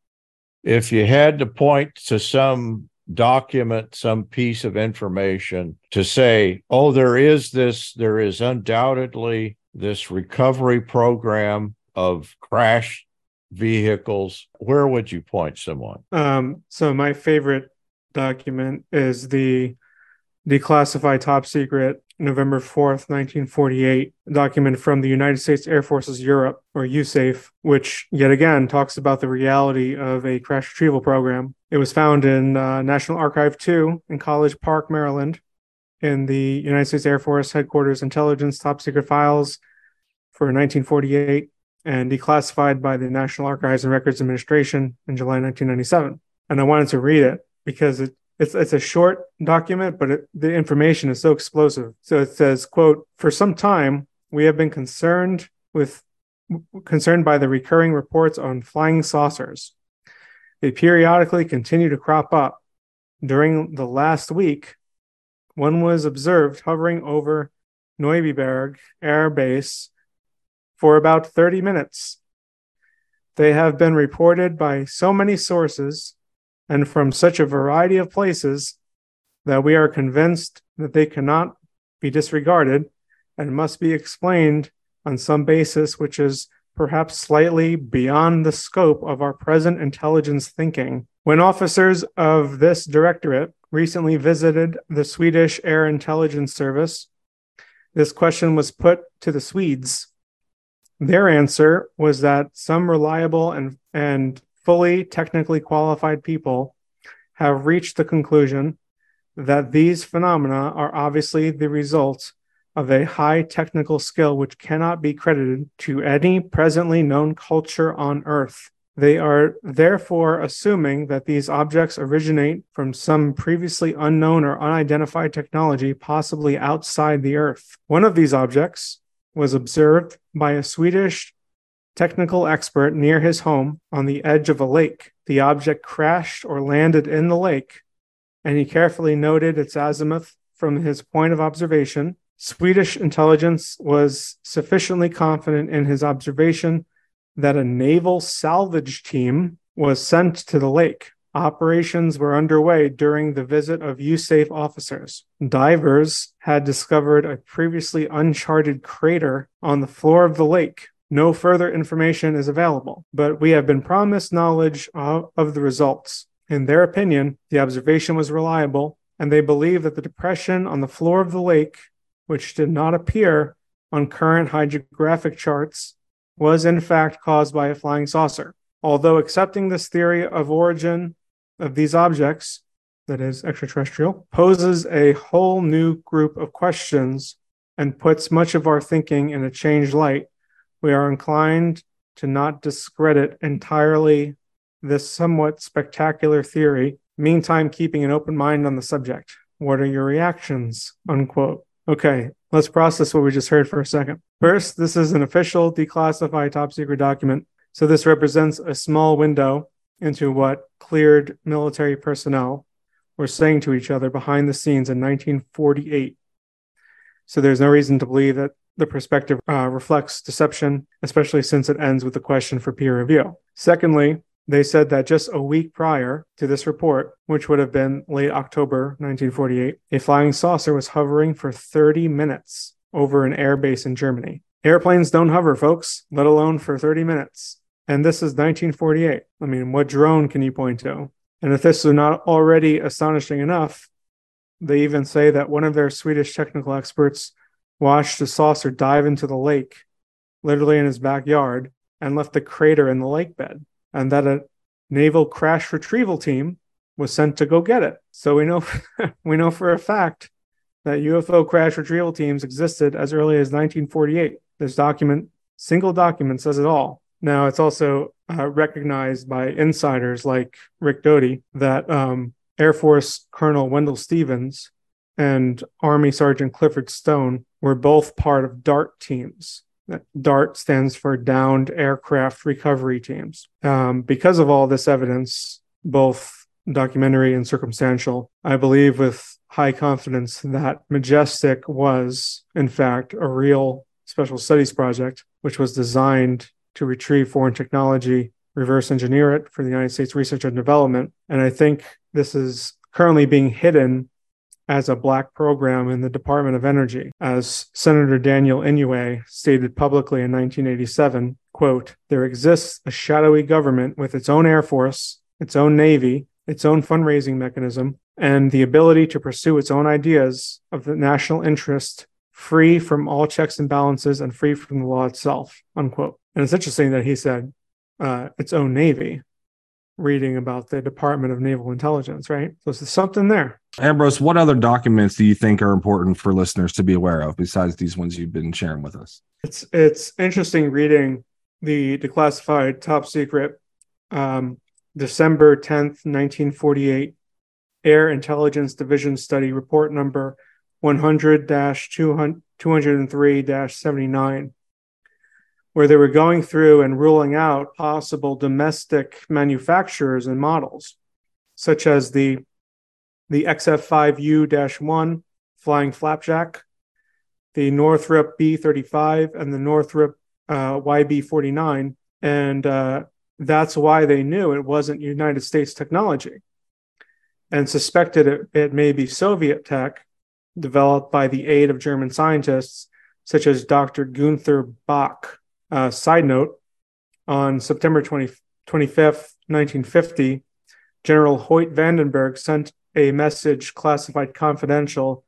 If you had to point to some document, some piece of information to say, oh, there is this, there is undoubtedly this recovery program of crash vehicles, where would you point someone? Um, so my favorite document is the declassified top secret November 4th, 1948 document from the United States Air Forces Europe, or USAFE, which yet again talks about the reality of a crash retrieval program. It was found in uh, National Archive 2 in College Park, Maryland, in the United States Air Force Headquarters Intelligence Top Secret Files for 1948 and declassified by the National Archives and Records Administration in July 1997. And I wanted to read it because it, it's, it's a short document, but it, the information is so explosive. So it says, quote, for some time, we have been concerned with concerned by the recurring reports on flying saucers. They periodically continue to crop up. During the last week, one was observed hovering over Neubiberg Air Base for about 30 minutes. They have been reported by so many sources and from such a variety of places that we are convinced that they cannot be disregarded and must be explained on some basis which is perhaps slightly beyond the scope of our present intelligence thinking. When officers of this directorate recently visited the Swedish Air Intelligence Service, this question was put to the Swedes. Their answer was that some reliable and, and fully technically qualified people have reached the conclusion that these phenomena are obviously the result of a high technical skill which cannot be credited to any presently known culture on Earth. They are therefore assuming that these objects originate from some previously unknown or unidentified technology, possibly outside the Earth. One of these objects, was observed by a Swedish technical expert near his home on the edge of a lake. The object crashed or landed in the lake, and he carefully noted its azimuth from his point of observation. Swedish intelligence was sufficiently confident in his observation that a naval salvage team was sent to the lake. Operations were underway during the visit of USAF officers. Divers had discovered a previously uncharted crater on the floor of the lake. No further information is available, but we have been promised knowledge of, of the results. In their opinion, the observation was reliable, and they believe that the depression on the floor of the lake, which did not appear on current hydrographic charts, was in fact caused by a flying saucer. Although accepting this theory of origin of these objects, that is extraterrestrial, poses a whole new group of questions and puts much of our thinking in a changed light, we are inclined to not discredit entirely this somewhat spectacular theory, meantime, keeping an open mind on the subject. What are your reactions? Unquote. Okay, let's process what we just heard for a second. First, this is an official declassified top secret document. So this represents a small window into what cleared military personnel were saying to each other behind the scenes in 1948. So there's no reason to believe that the perspective uh, reflects deception, especially since it ends with the question for peer review. Secondly, they said that just a week prior to this report, which would have been late October 1948, a flying saucer was hovering for 30 minutes over an air base in Germany. Airplanes don't hover, folks, let alone for 30 minutes. And this is 1948. I mean, what drone can you point to? And if this is not already astonishing enough, they even say that one of their Swedish technical experts watched a saucer dive into the lake, literally in his backyard, and left a crater in the lake bed, and that a naval crash retrieval team was sent to go get it. So we know (laughs) we know for a fact that UFO crash retrieval teams existed as early as 1948. This document, single document, says it all. Now it's also uh, recognized by insiders like Rick Doty that um, Air Force Colonel Wendelle Stevens and Army Sergeant Clifford Stone were both part of DART teams. DART stands for Downed Aircraft Recovery Teams. Um, because of all this evidence, both documentary and circumstantial, I believe with high confidence that Majestic was, in fact, a real special studies project, which was designed to retrieve foreign technology, reverse engineer it for the United States research and development. And I think this is currently being hidden as a black program in the Department of Energy. As Senator Daniel Inouye stated publicly in 1987, quote, there exists a shadowy government with its own Air Force, its own Navy, its own fundraising mechanism, and the ability to pursue its own ideas of the national interest free from all checks and balances and free from the law itself, unquote. And it's interesting that he said uh, its own Navy reading about the Department of Naval Intelligence, right? So there's something there. Ambrose, what other documents do you think are important for listeners to be aware of besides these ones you've been sharing with us? It's it's interesting reading the declassified top secret um, December 10th, 1948 Air Intelligence Division Study Report number 100 203 79 where they were going through and ruling out possible domestic manufacturers and models, such as the, the XF5U 1 Flying Flapjack, the Northrop B 35, and the Northrop uh, YB 49. And uh, that's why they knew it wasn't United States technology and suspected it, it may be Soviet tech developed by the aid of German scientists such as Dr. Gunther Bach uh, side note on September 20, 25th, 1950, General Hoyt Vandenberg sent a message classified confidential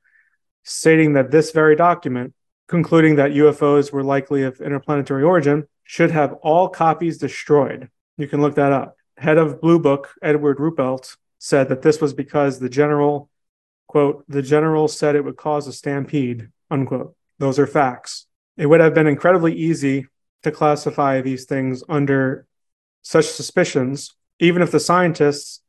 stating that this very document, concluding that UFOs were likely of interplanetary origin, should have all copies destroyed. You can look that up. Head of Blue Book, Edward Ruppelt, said that this was because the general, quote, the general said it would cause a stampede, unquote. Those are facts. It would have been incredibly easy to classify these things under such suspicions, even if the scientists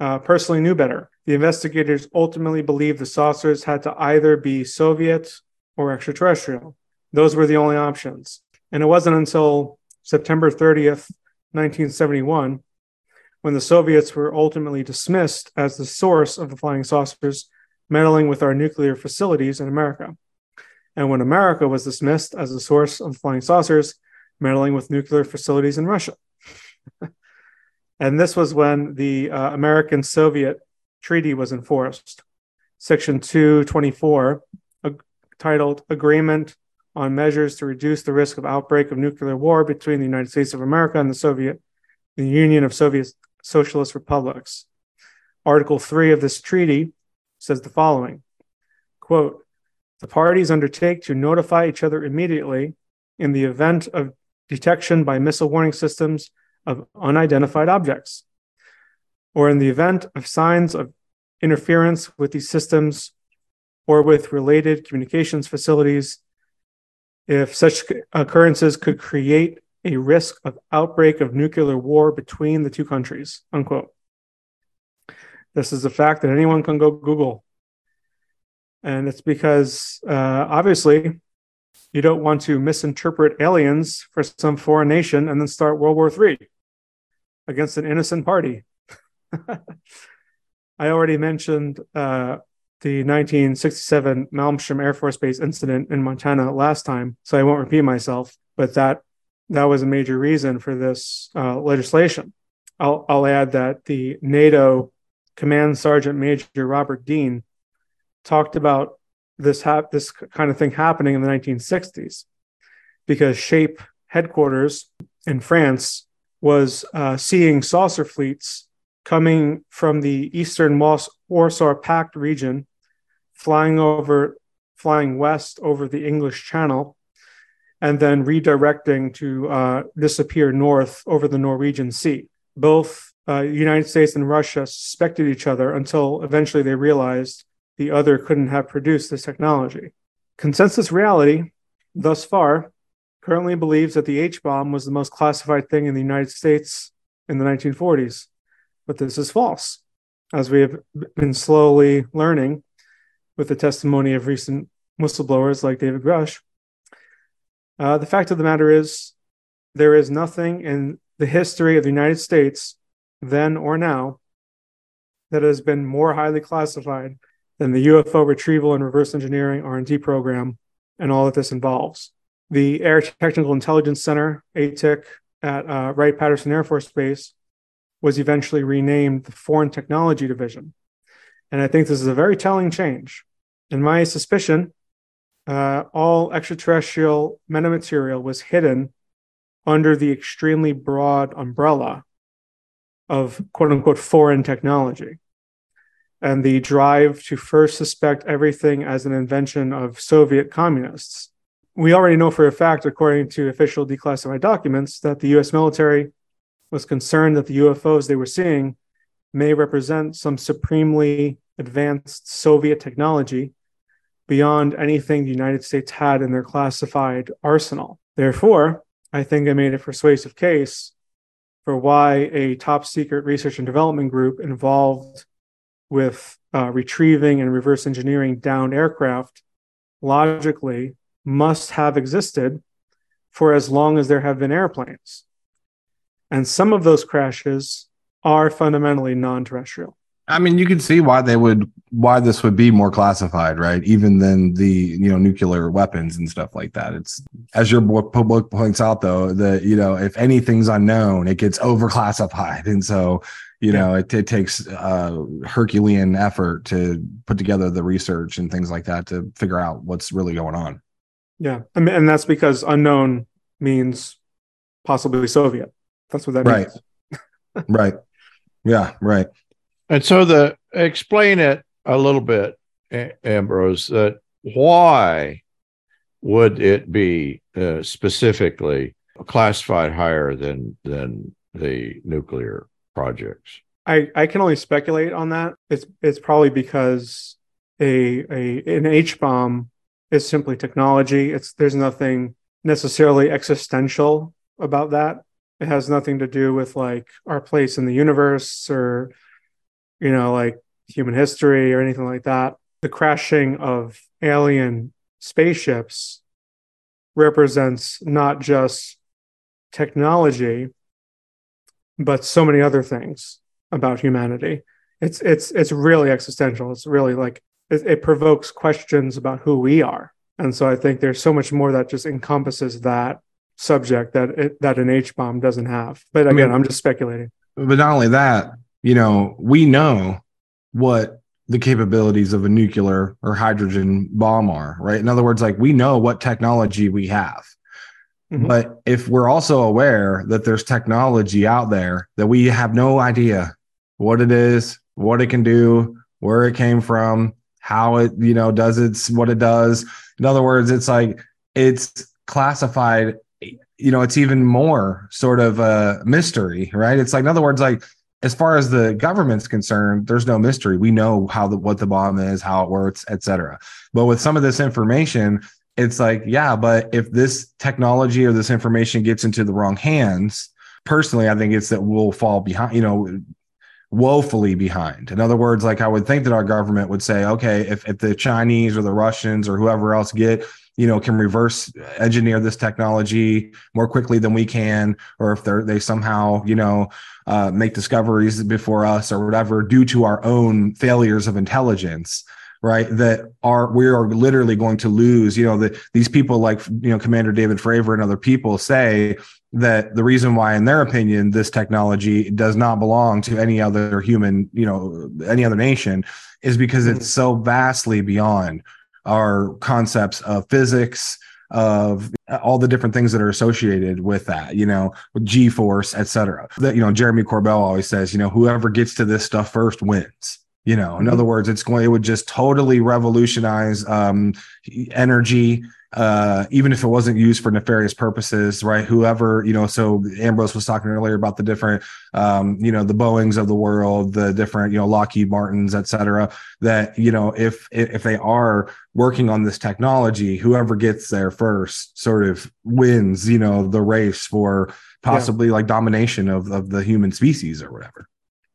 uh, personally knew better. The investigators ultimately believed the saucers had to either be Soviet or extraterrestrial. Those were the only options. And it wasn't until September 30th, 1971, when the Soviets were ultimately dismissed as the source of the flying saucers meddling with our nuclear facilities in America. And when America was dismissed as the source of flying saucers, meddling with nuclear facilities in Russia. (laughs) and this was when the uh, American Soviet treaty was enforced. Section 224, uh, titled Agreement on Measures to Reduce the Risk of Outbreak of Nuclear War Between the United States of America and the Soviet, the Union of Soviet Socialist Republics. Article 3 of this treaty says the following quote, the parties undertake to notify each other immediately in the event of detection by missile warning systems of unidentified objects, or in the event of signs of interference with these systems or with related communications facilities, if such occurrences could create a risk of outbreak of nuclear war between the two countries. Unquote. This is a fact that anyone can go Google. And it's because uh, obviously you don't want to misinterpret aliens for some foreign nation and then start World War III against an innocent party. (laughs) I already mentioned uh, the 1967 Malmstrom Air Force Base incident in Montana last time, so I won't repeat myself. But that that was a major reason for this uh, legislation. I'll, I'll add that the NATO Command Sergeant Major Robert Dean talked about this this kind of thing happening in the 1960s because Shape headquarters in France was uh, seeing saucer fleets coming from the eastern Warsaw Pact region, flying over, flying west over the English Channel, and then redirecting to uh, disappear north over the Norwegian Sea. Both uh, United States and Russia suspected each other until eventually they realized the other couldn't have produced this technology. Consensus reality, thus far, currently believes that the H bomb was the most classified thing in the United States in the 1940s. But this is false, as we have been slowly learning with the testimony of recent whistleblowers like David Grusch. Uh, the fact of the matter is, there is nothing in the history of the United States, then or now, that has been more highly classified than the UFO retrieval and reverse engineering R&D program and all that this involves. The Air Technical Intelligence Center, ATIC, at uh, Wright-Patterson Air Force Base was eventually renamed the Foreign Technology Division. And I think this is a very telling change. In my suspicion, uh, all extraterrestrial metamaterial was hidden under the extremely broad umbrella of quote unquote foreign technology and the drive to first suspect everything as an invention of Soviet communists. We already know for a fact, according to official declassified documents, that the US military was concerned that the UFOs they were seeing may represent some supremely advanced Soviet technology beyond anything the United States had in their classified arsenal. Therefore, I think I made a persuasive case for why a top secret research and development group involved with uh, retrieving and reverse engineering downed aircraft logically must have existed for as long as there have been airplanes. And some of those crashes are fundamentally non terrestrial. I mean, you can see why they would, why this would be more classified, right? Even than the, you know, nuclear weapons and stuff like that. It's, as your book points out, though, that, you know, if anything's unknown, it gets (laughs) overclassified. And so, you yeah. know, it, it takes uh, Herculean effort to put together the research and things like that to figure out what's really going on. Yeah. I mean, and that's because unknown means possibly Soviet. That's what that right. means. right. (laughs) Right. Yeah. Right. And so the explain it a little bit, Ambrose, that why would it be uh, specifically classified higher than than the nuclear projects? I, I can only speculate on that. It's it's probably because a a an H bomb is simply technology. It's there's nothing necessarily existential about that. It has nothing to do with like our place in the universe or you know like human history or anything like that. The crashing of alien spaceships represents not just technology but so many other things about humanity. It's it's it's really existential. It's really like it, it provokes questions about who we are. And so I think there's so much more that just encompasses that subject that it, that an H bomb doesn't have. But again, I mean, I'm just speculating. But not only that, you know, we know what the capabilities of a nuclear or hydrogen bomb are, right? In other words, like we know what technology we have. Mm-hmm. But if we're also aware that there's technology out there that we have no idea what it is, what it can do, where it came from, how it, you know, does its what it does. In other words, it's like it's classified, you know, it's even more sort of a mystery, right? It's like, in other words, like as far as the government's concerned, there's no mystery. We know how the what the bomb is, how it works, et cetera. But with some of this information, it's like, yeah, but if this technology or this information gets into the wrong hands, personally, I think it's that we'll fall behind, you know, woefully behind. In other words, like I would think that our government would say, okay, if, if the Chinese or the Russians or whoever else get, you know, can reverse engineer this technology more quickly than we can, or if they're they somehow, you know, uh, make discoveries before us or whatever due to our own failures of intelligence right that are we are literally going to lose you know that these people like you know commander david fravor and other people say that the reason why in their opinion this technology does not belong to any other human you know any other nation is because it's so vastly beyond our concepts of physics of all the different things that are associated with that, you know, G force, et cetera. That, you know, Jeremy Corbell always says, you know, whoever gets to this stuff first wins. You know, in mm-hmm. other words, it's going, it would just totally revolutionize um, energy, uh, even if it wasn't used for nefarious purposes, right? Whoever, you know, so Ambrose was talking earlier about the different, um, you know, the Boeings of the world, the different, you know, Lockheed Martins, et cetera, that, you know, if, if they are working on this technology, whoever gets there first sort of wins, you know, the race for possibly yeah. like domination of, of the human species or whatever.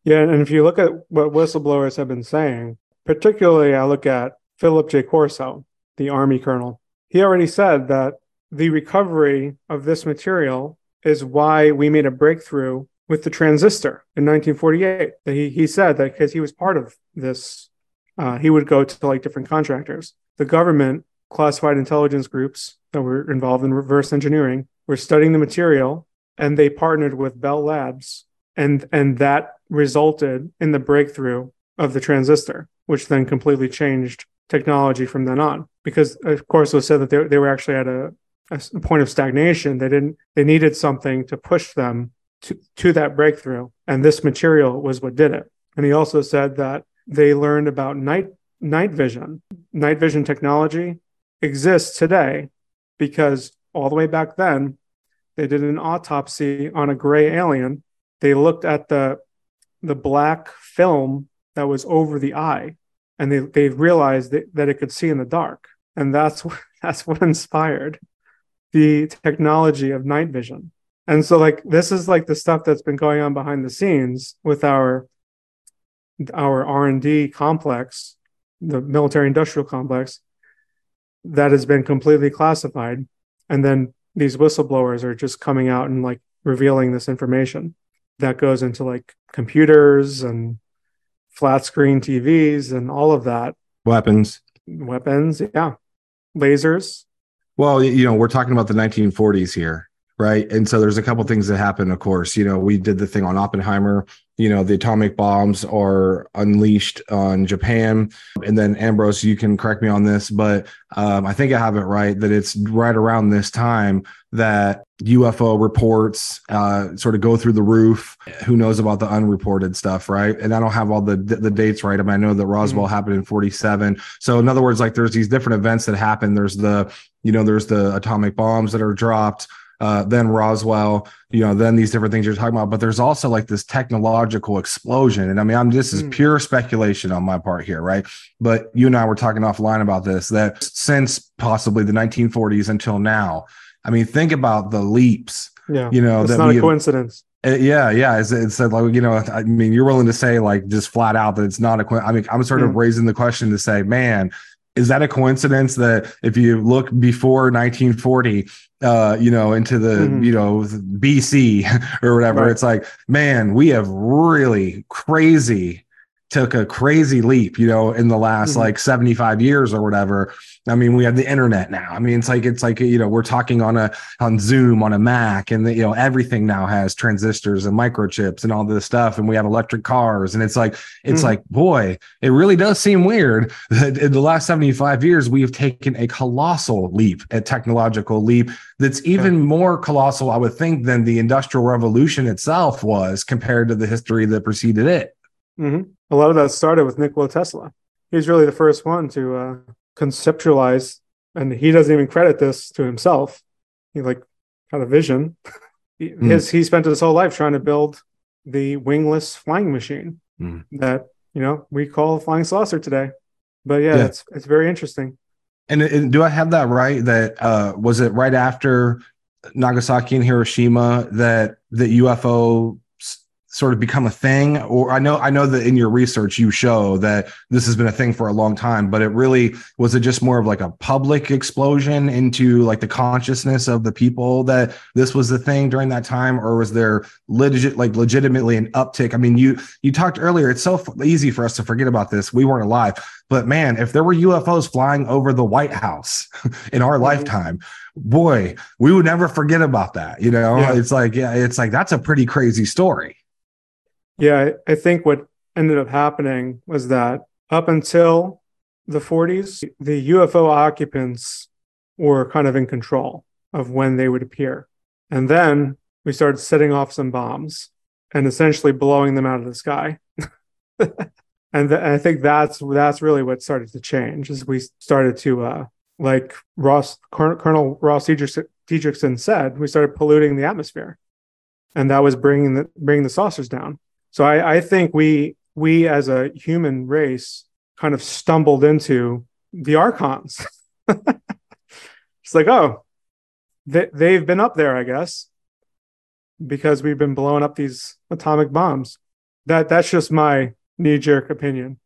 Yeah. And if you look at what whistleblowers have been saying, particularly I look at Philip J. Corso, the army colonel he already said that the recovery of this material is why we made a breakthrough with the transistor in 1948. He, he said that because he was part of this, uh, he would go to like different contractors. The government classified intelligence groups that were involved in reverse engineering were studying the material and they partnered with Bell Labs and and that resulted in the breakthrough of the transistor, which then completely changed technology from then on. Because of course it was said that they, they were actually at a, a point of stagnation. They didn't they needed something to push them to, to that breakthrough. And this material was what did it. And he also said that they learned about night night vision. Night vision technology exists today because all the way back then they did an autopsy on a gray alien. They looked at the the black film that was over the eye and they they realized that, that it could see in the dark. And that's (laughs) that's what inspired the technology of night vision. And so like this is like the stuff that's been going on behind the scenes with our our r&d complex the military industrial complex that has been completely classified. And then these whistleblowers are just coming out and like revealing this information that goes into like computers and flat screen TVs and all of that. Weapons. Weapons, yeah. Lasers. Well, you know, we're talking about the 1940s here, right? And so there's a couple things that happen, of course. You know, we did the thing on Oppenheimer. You know the atomic bombs are unleashed on japan. And then ambrose you can correct me on this but um, i think i have it right that it's right around this time that ufo reports uh, sort of go through the roof. Who knows about the unreported stuff right? And i don't have all the the dates right i mean i know that roswell mm-hmm. happened in 47 so in other words like there's these different events that happen. There's the you know there's the atomic bombs that are dropped uh, then Roswell, you know, then these different things you're talking about. But there's also like this technological explosion. And I mean, I'm this is mm. pure speculation on my part here, right? But you and I were talking offline about this that since possibly the 1940s until now, I mean, think about the leaps. Yeah, you know, it's not a coincidence. Uh, yeah, yeah. It's, it's like you know, I mean, you're willing to say like just flat out that it's not a. I mean, I'm sort of mm. raising the question to say, man, is that a coincidence that if you look before 1940 uh you know into the mm-hmm. you know bc (laughs) or whatever right. it's like man we have really crazy took a crazy leap, you know, in the last mm-hmm. like 75 years or whatever. I mean, we have the internet now. I mean, it's like it's like you know, we're talking on a on Zoom on a Mac, and the, you know, everything now has transistors and microchips and all this stuff, and we have electric cars, and it's like it's mm-hmm. like boy, it really does seem weird (laughs) that in the last 75 years we have taken a colossal leap, a technological leap that's even yeah. more colossal, I would think, than the industrial revolution itself was compared to the history that preceded it. Mm-hmm. A lot of that started with Nikola Tesla. He's really the first one to uh, conceptualize, and he doesn't even credit this to himself. He like had a vision. mm. His he spent his whole life trying to build the wingless flying machine mm. that you know we call flying saucer today. But yeah, yeah. it's it's very interesting. And, and, do I have that right? That uh, was it right after Nagasaki and Hiroshima that the UFO sort of become a thing or i know i know that in your research you show that this has been a thing for a long time but it really was it just more of like a public explosion into like the consciousness of the people that this was the thing during that time? Or was there legit like legitimately an uptick? I mean you you talked earlier it's so easy for us to forget about this. We weren't alive. But man if there were ufos flying over the white house (laughs) in our mm-hmm. lifetime boy we would never forget about that you know? Yeah. it's like yeah it's like that's a pretty crazy story yeah, I think what ended up happening was that up until the 40s, the UFO occupants were kind of in control of when they would appear. And then we started setting off some bombs and essentially blowing them out of the sky. (laughs) and, th- and, I think that's that's really what started to change as we started to uh, like Ross Colonel Ross Dedrickson said, we started polluting the atmosphere, and that was bringing the bringing the saucers down. So I, I think we we as a human race kind of stumbled into the archons. (laughs) it's like, oh, they, they've been up there, I guess, because we've been blowing up these atomic bombs. That that's just my knee jerk opinion.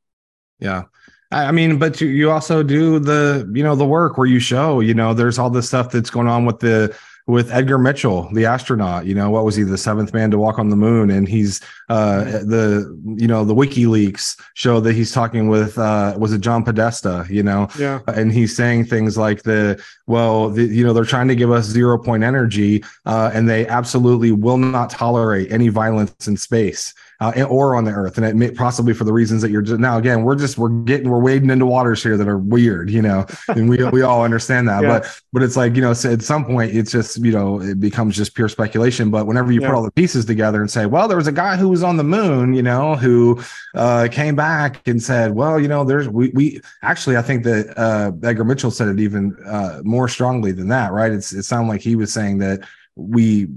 Yeah. I mean, but you, you also do the, you know, the work where you show, you know, there's all this stuff that's going on with the with Edgar Mitchell, the astronaut. You know, what was he, the seventh man to walk on the moon? And he's uh, the, you know, the WikiLeaks show that he's talking with, uh, was it John Podesta? You know, yeah, and he's saying things like the, well, the, you know, they're trying to give us zero point energy, uh, and they absolutely will not tolerate any violence in space uh, or on the earth and it may possibly for the reasons that you're just now again we're just we're getting we're wading into waters here that are weird you know (laughs) and we we all understand that yeah. but but it's like you know so at some point it's just you know it becomes just pure speculation but whenever you yeah. put all the pieces together and say well there was a guy who was on the moon you know who uh, came back and said well you know there's we we actually i think that uh, edgar mitchell said it even uh, more strongly than that right it's it sounded like he was saying that we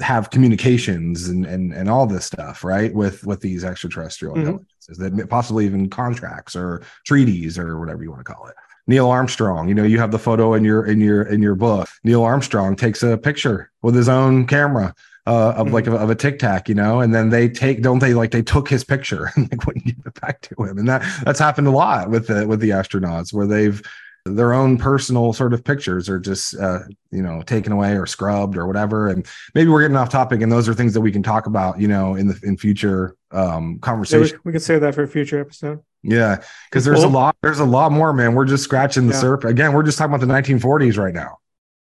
have communications and and and all this stuff right with with these extraterrestrial mm-hmm. intelligences that possibly even contracts or treaties or whatever you want to call it neil armstrong you know you have the photo in your in your in your book neil armstrong takes a picture with his own camera uh, of mm-hmm. like of, of, a tic tac, you know, and then they take, don't they like they took his picture (laughs) and like wouldn't give it back to him, and that that's happened a lot with the with the astronauts where they've their own personal sort of pictures are just uh, you know taken away or scrubbed or whatever and maybe we're getting off topic and those are things that we can talk about you know in the in future um conversation yeah, we, we could say that for a future episode yeah because there's cool. a lot there's a lot more man we're just scratching the yeah. surface again we're just talking about the 1940s right now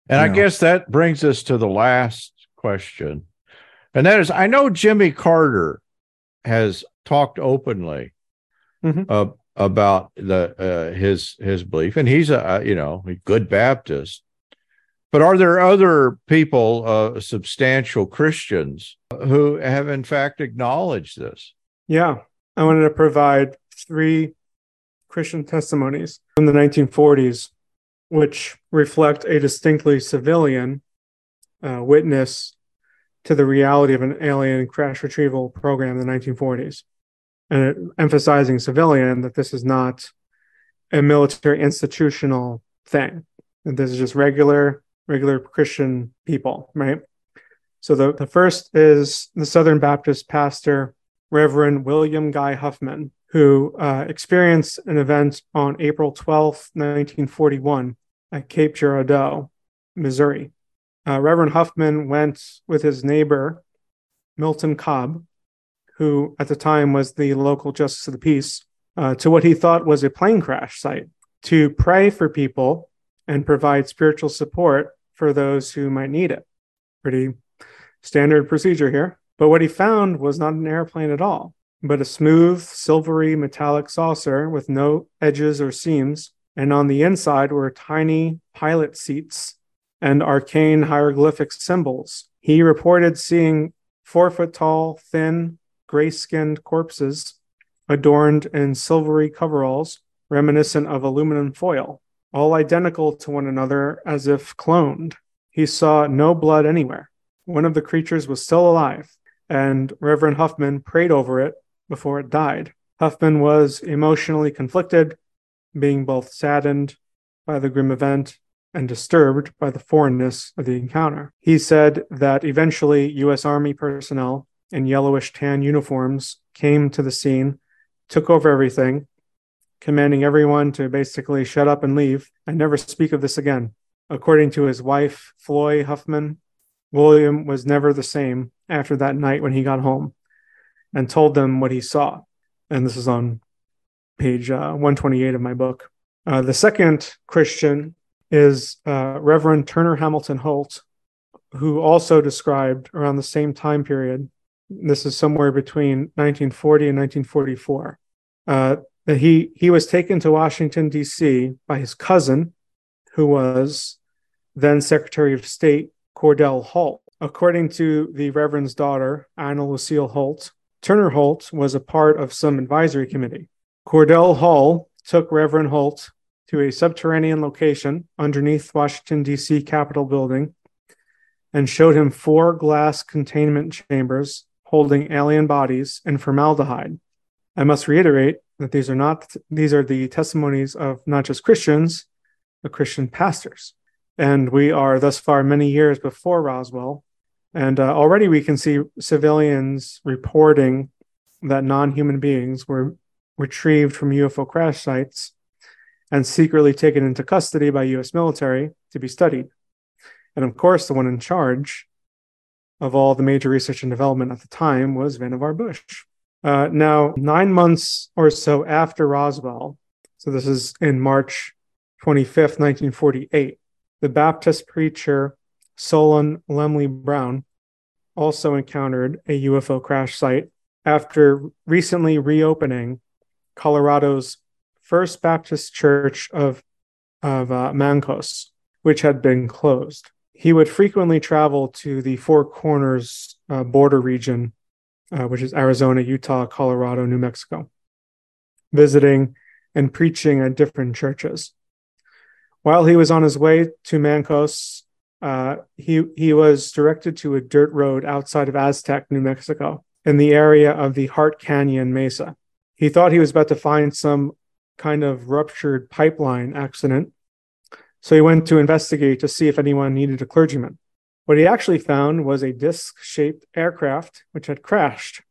and i know. guess that brings us to the last question and that is i know jimmy carter has talked openly mm-hmm. uh, about the uh, his his belief, and he's a you know a good Baptist. But are there other people, uh, substantial Christians, who have in fact acknowledged this? Yeah, I wanted to provide three Christian testimonies from the 1940s, which reflect a distinctly civilian uh, witness to the reality of an alien crash retrieval program in the 1940s and emphasizing civilian that this is not a military institutional thing. That this is just regular, regular Christian people, right? So the, the first is the Southern Baptist pastor, Reverend William Guy Huffman, who uh, experienced an event on April 12, 1941, at Cape Girardeau, Missouri. Uh, Reverend Huffman went with his neighbor, Milton Cobb, who at the time was the local justice of the peace, uh, to what he thought was a plane crash site to pray for people and provide spiritual support for those who might need it. Pretty standard procedure here. But what he found was not an airplane at all, but a smooth, silvery metallic saucer with no edges or seams. And on the inside were tiny pilot seats and arcane hieroglyphic symbols. He reported seeing four foot tall, thin, gray skinned corpses adorned in silvery coveralls reminiscent of aluminum foil, all identical to one another as if cloned. He saw no blood anywhere. One of the creatures was still alive, and Reverend Huffman prayed over it before it died. Huffman was emotionally conflicted, being both saddened by the grim event and disturbed by the foreignness of the encounter. He said that eventually U.S. Army personnel in yellowish tan uniforms came to the scene, took over everything, commanding everyone to basically shut up and leave and never speak of this again. According to his wife, Floy Huffman, William was never the same after that night when he got home and told them what he saw. And this is on page uh, 128 of my book. Uh, the second Christian is uh, Reverend Turner Hamilton Holt, who also described around the same time period this is somewhere between 1940 and 1944. Uh, he he was taken to Washington D.C. by his cousin, who was then Secretary of State Cordell Hull. According to the Reverend's daughter, Anna Lucille Holt, Turner Holt was a part of some advisory committee. Cordell Hull took Reverend Holt to a subterranean location underneath Washington, D.C. Capitol building and showed him four glass containment chambers holding alien bodies and formaldehyde. I must reiterate that these are not these are the testimonies of not just Christians, but Christian pastors. And we are thus far many years before Roswell. And uh, already we can see civilians reporting that non human beings were retrieved from UFO crash sites and secretly taken into custody by US military to be studied. And of course, the one in charge of all the major research and development at the time was Vannevar Bush. Uh, now, nine months or so after Roswell, so this is in March 25th, 1948, the Baptist preacher Solon Lemley Brown also encountered a UFO crash site after recently reopening Colorado's First Baptist Church of, of uh, Mancos, which had been closed. He would frequently travel to the Four Corners uh, border region, uh, which is Arizona, Utah, Colorado, New Mexico, visiting and preaching at different churches. While he was on his way to Mancos, uh, he he was directed to a dirt road outside of Aztec, New Mexico, in the area of the Hart Canyon Mesa. He thought he was about to find some kind of ruptured pipeline accident, so he went to investigate to see if anyone needed a clergyman. What he actually found was a disc shaped aircraft which had crashed.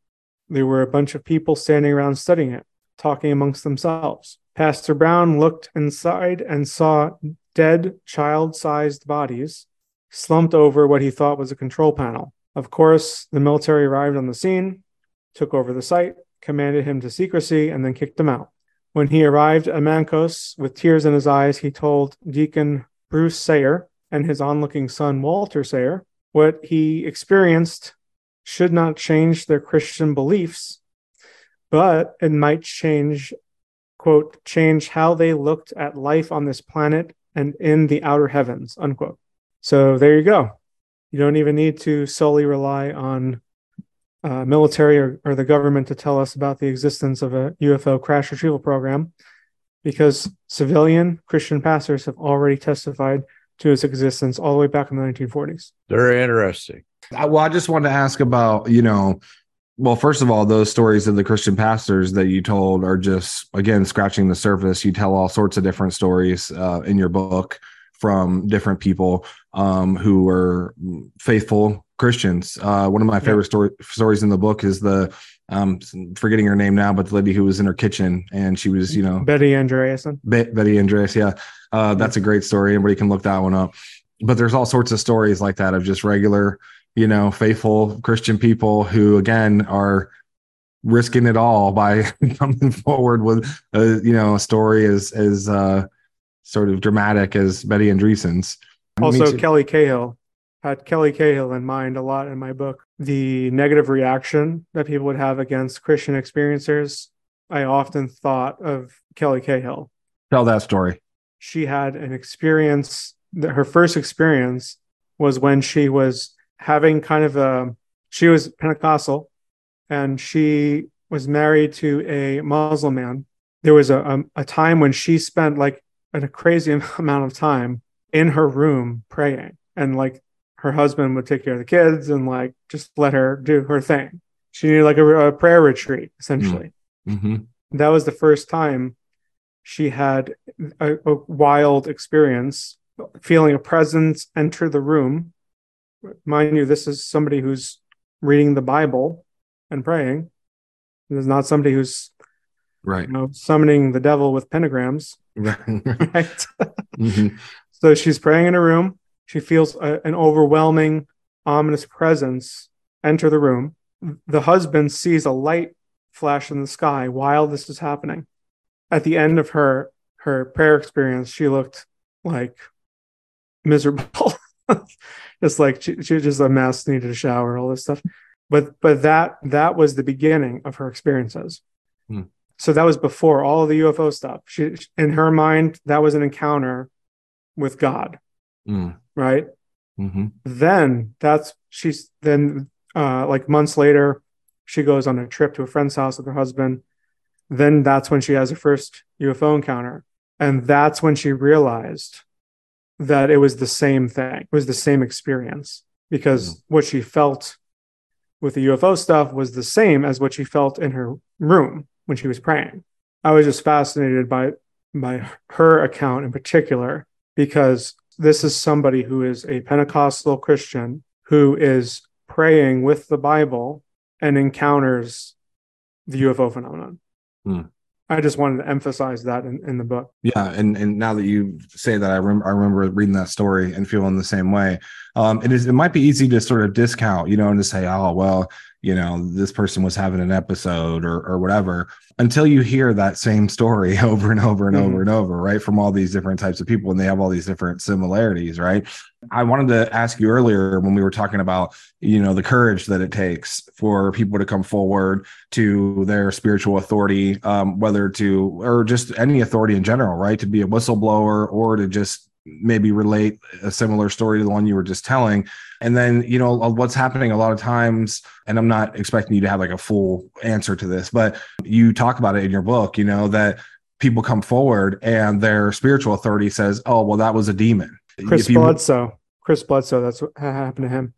There were a bunch of people standing around studying it, talking amongst themselves. Pastor Brown looked inside and saw dead child sized bodies slumped over what he thought was a control panel. Of course, the military arrived on the scene, took over the site, commanded him to secrecy, and then kicked him out. When he arrived at Mancos with tears in his eyes, he told Deacon Bruce Sayer and his onlooking son Walter Sayer what he experienced should not change their Christian beliefs, but it might change quote, change how they looked at life on this planet and in the outer heavens, unquote. So there you go. You don't even need to solely rely on uh, military or, or the government to tell us about the existence of a UFO crash retrieval program because civilian Christian pastors have already testified to its existence all the way back in the 1940s. Very interesting. Well, I just wanted to ask about, you know, well, first of all, those stories of the Christian pastors that you told are just again scratching the surface. You tell all sorts of different stories uh, in your book from different people um, who were faithful Christians. Uh, one of my favorite story, stories in the book is the um, forgetting her name now, but the lady who was in her kitchen and she was, you know, Betty Andreasson. Be- Betty Andreas. Yeah, uh, that's a great story. Anybody can look that one up. But there's all sorts of stories like that of just regular you know, faithful Christian people who, again, are risking it all by (laughs) coming forward with a, you know, a story as, as, uh, sort of dramatic as Betty Andreasson's. Also, Kelly Cahill had Kelly Cahill in mind a lot in my book. The negative reaction that people would have against Christian experiencers, I often thought of Kelly Cahill. Tell that story. She had an experience that her first experience was when she was having kind of a she was Pentecostal and she was married to a Muslim man. There was a, a, a time when she spent like a crazy (laughs) amount of time in her room praying and like her husband would take care of the kids and like just let her do her thing. She needed like a, a prayer retreat essentially. Mm-hmm. That was the first time she had a, a wild experience feeling a presence enter the room mind you, this is somebody who's reading the Bible and praying. This is not somebody who's right you know, summoning the devil with pentagrams. Right. (laughs) right? mm-hmm. So she's praying in a room. She feels a, an overwhelming, ominous presence enter the room. The husband sees a light flash in the sky while this is happening. At the end of her her prayer experience, she looked like miserable. (laughs) just like she, she was just a mess, needed a shower, all this stuff. But but that that was the beginning of her experiences. Hmm. So that was before all the UFO stuff. She in her mind that was an encounter with God, Mm. Right? hmm Then that's she's then uh like months later, she goes on a trip to a friend's house with her husband. Then that's when she has her first UFO encounter. And that's when she realized that it was the same thing. It was the same experience because what she felt with the UFO stuff was the same as what she felt in her room when she was praying. I was just fascinated by by her account in particular because this is somebody who is a Pentecostal Christian who is praying with the Bible and encounters the UFO phenomenon. Hmm. I just wanted to emphasize that in, in the book. Yeah, and and now that you say that, I remember I remember reading that story and feeling the same way. Um, it is it might be easy to sort of discount, you know, and to say, oh well, you know, this person was having an episode or or whatever, until you hear that same story (laughs) over and over and Mhm. over and over, right, from all these different types of people, and they have all these different similarities, right? I wanted to ask you earlier when we were talking about, you know, the courage that it takes for people to come forward to their spiritual authority, um, whether to or just any authority in general, right? To be a whistleblower or to just maybe relate a similar story to the one you were just telling. And then, you know, what's happening a lot of times, and I'm not expecting you to have like a full answer to this, but you talk about it in your book, you know, that people come forward and their spiritual authority says, oh, well, that was a demon. Chris you- Bledsoe. Chris Bledsoe, that's what happened to him.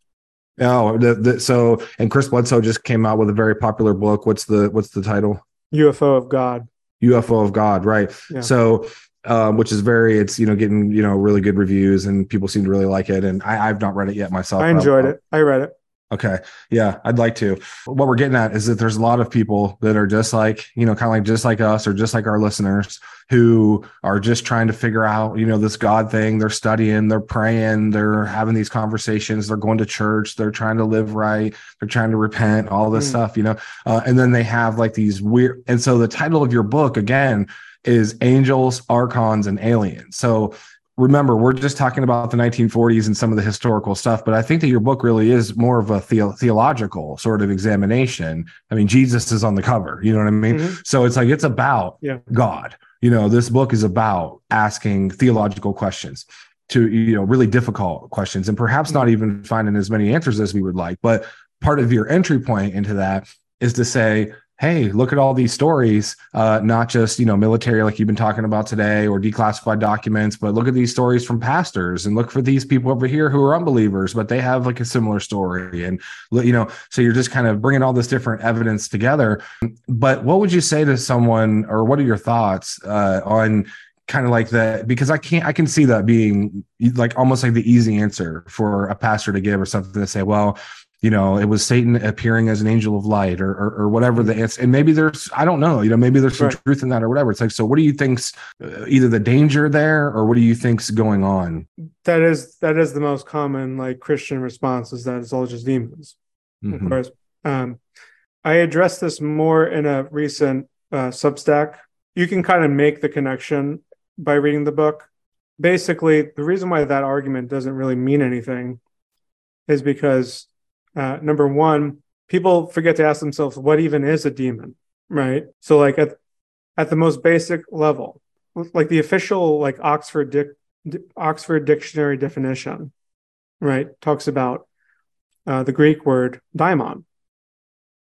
Oh, the, the, so and Chris Bledsoe just came out with a very popular book. What's the what's the title? UFO of God. UFO of God, right? Yeah. So, um, which is very, it's you know getting you know really good reviews and people seem to really like it. And I, I've not read it yet myself. I enjoyed I'll- it. I read it. Okay. Yeah, I'd like to. What we're getting at is that there's a lot of people that are just like, you know, kind of like just like us or just like our listeners who are just trying to figure out, you know, this God thing. They're studying, they're praying, they're having these conversations, they're going to church, they're trying to live right, they're trying to repent, all this Mm. stuff, you know. Uh, and then they have like these weird. And so the title of your book, again, is Angels, Archons, and Aliens. So remember we're just talking about the 1940s and some of the historical stuff but i think that your book really is more of a theo- theological sort of examination i mean jesus is on the cover you know what i mean Mhm. so it's like it's about Yeah. god you know this book is about asking theological questions to you know really difficult questions and perhaps not even finding as many answers as we would like but part of your entry point into that is to say hey look at all these stories uh, not just you know military like you've been talking about today or declassified documents but look at these stories from pastors and look for these people over here who are unbelievers but they have like a similar story and you know so you're just kind of bringing all this different evidence together. But what would you say to someone or what are your thoughts uh, on kind of like that because i can't i can see that being like almost like the easy answer for a pastor to give or something to say well you know it was satan appearing as an angel of light or or, or whatever the answer and maybe there's i don't know you know maybe there's some Right. truth in that or whatever it's like so what do you think's uh, either the danger there or what do you think's going on That is that is the most common like Christian response is that it's all just demons. Of Mhm. course. Um, I addressed this more in a recent uh, Substack. You can kind of make the connection by reading the book. Basically, the reason why that argument doesn't really mean anything is because, uh, number one, people forget to ask themselves what even is a demon, right? So, like at at the most basic level, like the official like Oxford Dic- Oxford Dictionary definition, right, talks about uh, the Greek word daimon,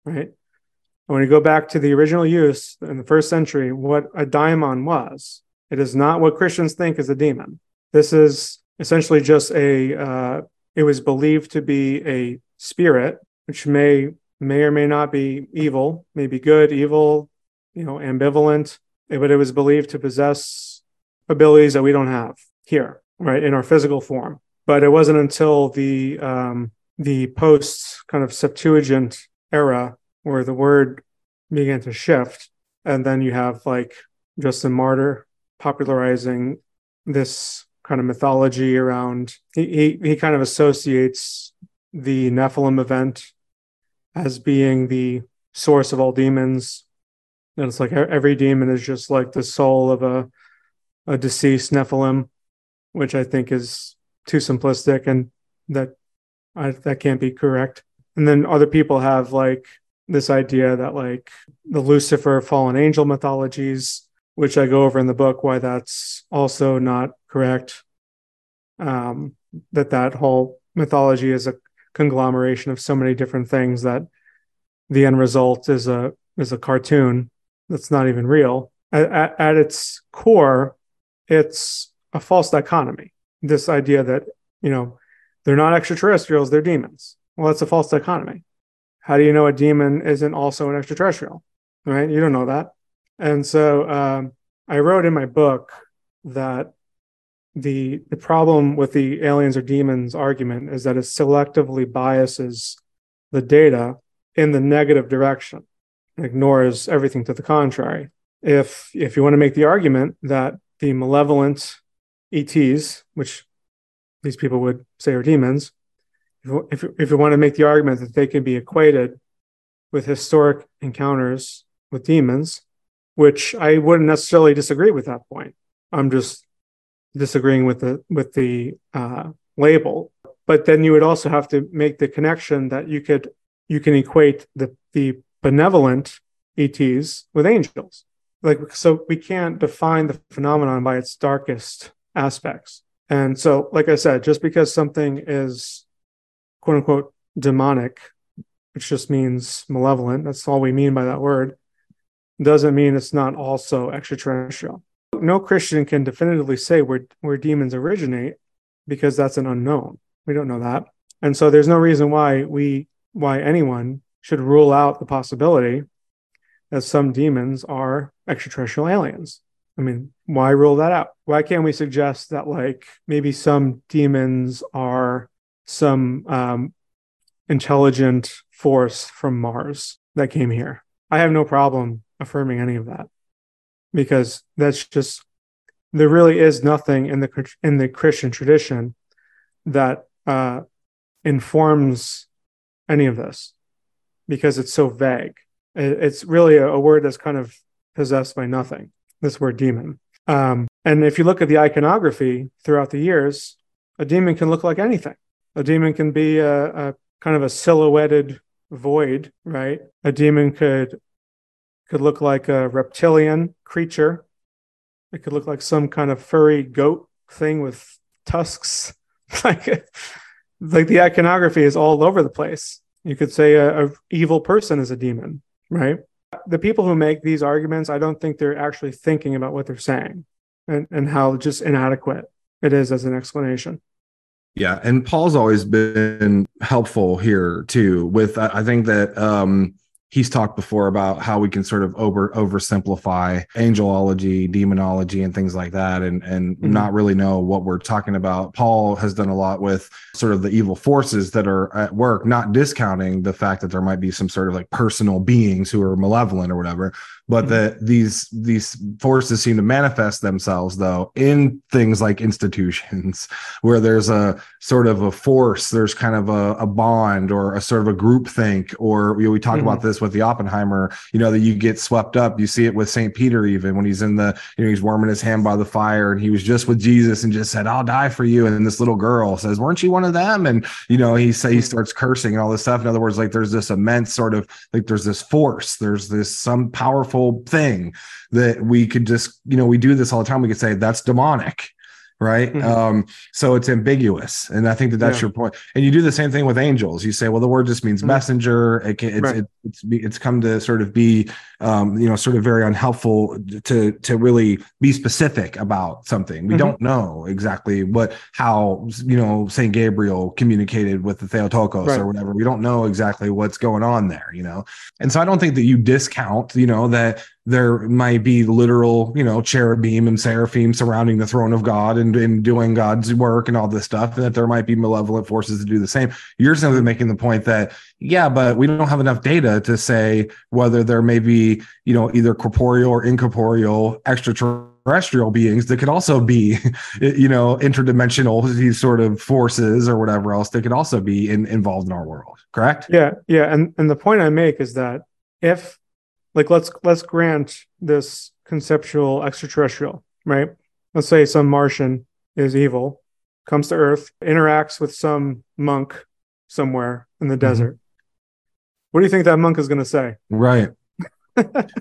right? And when you go back to the original use in the first century, what a daimon was, it is not what Christians think is a demon. This is essentially just a. Uh, it was believed to be a spirit, which may may or may not be evil, may be good, evil, you know, ambivalent, but it was believed to possess abilities that we don't have here, right, in our physical form. But it wasn't until the um, the post kind of Septuagint era where the word began to shift, and then you have like Justin Martyr popularizing this kind of mythology around. He he, he kind of associates the Nephilim event as being the source of all demons. And it's like every demon is just like the soul of a a deceased Nephilim, which I think is too simplistic and that I, that can't be correct. And then other people have like this idea that like the Lucifer fallen angel mythologies, which I go over in the book, why that's also not correct. um, that that whole mythology is a conglomeration of so many different things that the end result is a is a cartoon that's not even real. At, at, its core, it's a false dichotomy. This idea that you know they're not extraterrestrials, they're demons. Well, that's a false dichotomy. How do you know a demon isn't also an extraterrestrial? Right? You don't know that. And so um, I wrote in my book that the the problem with the aliens or demons argument is that it selectively biases the data in the negative direction ignores everything to the contrary. If if you want to make the argument that the malevolent ets which these people would say are demons if, if, if you want to make the argument that they can be equated with historic encounters with demons which i wouldn't necessarily disagree with that point. I'm just disagreeing with the with the uh, label. But then you would also have to make the connection that you could you can equate the the benevolent ETs with angels. Like so we can't define the phenomenon by its darkest aspects. And so, like I said, just because something is quote unquote demonic, which just means malevolent, that's all we mean by that word, doesn't mean it's not also extraterrestrial no Christian can definitively say where where demons originate because that's an unknown. We don't know that. And so there's no reason why we why anyone should rule out the possibility that some demons are extraterrestrial aliens. I mean, why rule that out? Why can't we suggest that like maybe some demons are some um, intelligent force from Mars that came here? I have no problem affirming any of that because that's just there really is nothing in the in the Christian tradition that uh, informs any of this because it's so vague. It's really a, word that's kind of possessed by nothing. This word demon. Um, and if you look at the iconography throughout the years, a demon can look like anything. A demon can be a, a kind of a silhouetted void, right? A demon could could look like a reptilian creature. It could look like some kind of furry goat thing with tusks. (laughs) like, like the iconography is all over the place. You could say a, a evil person is a demon, right? The people who make these arguments, I don't think they're actually thinking about what they're saying and, and how just inadequate it is as an explanation. Yeah, and Paul's always been helpful here too. With I think that um, he's talked before about how we can sort of over oversimplify angelology, demonology, and things like that, and and mm-hmm. not really know what we're talking about. Paul has done a lot with sort of the evil forces that are at work, not discounting the fact that there might be some sort of like personal beings who are malevolent or whatever, but mm-hmm. that these these forces seem to manifest themselves though in things like institutions (laughs) where there's a sort of a force, there's kind of a, a bond or a sort of a group think, or you know, we talk mm-hmm. about this with the Oppenheimer, you know, that you get swept up. You see it with St. Peter, even when he's in the, you know, he's warming his hand by the fire and he was just with Jesus and just said, I'll die for you. And this little girl says, Weren't you one of them? And, you know, he say he mm. starts cursing and all this stuff. In other words, like there's this immense sort of like there's this force, there's this some powerful thing that we could just, you know, we do this all the time. We could say that's demonic right mm-hmm. um so it's ambiguous and i think that that's yeah. your point and you do the same thing with angels you say well the word just means mm-hmm. messenger it can, it's, right. it, it's it's come to sort of be um you know sort of very unhelpful to to really be specific about something we mm-hmm. don't know exactly what how you know saint gabriel communicated with the theotokos right. or whatever we don't know exactly what's going on there you know and so i don't think that you discount you know that there might be literal, you know, cherubim and seraphim surrounding the throne of God and, and doing God's work and all this stuff, and that there might be malevolent forces to do the same. You're simply making the point that, yeah, but we don't have enough data to say whether there may be, you know, either corporeal or incorporeal extraterrestrial beings that could also be, (laughs) you know, interdimensional, these sort of forces or whatever else that could also be in, involved in our world. Correct? Yeah. Yeah. And and the point I make is that if like let's let's grant this conceptual extraterrestrial, right? Let's say some Martian is evil, comes to Earth, interacts with some monk somewhere in the mm-hmm. desert. What do you think that monk is going to say? Right.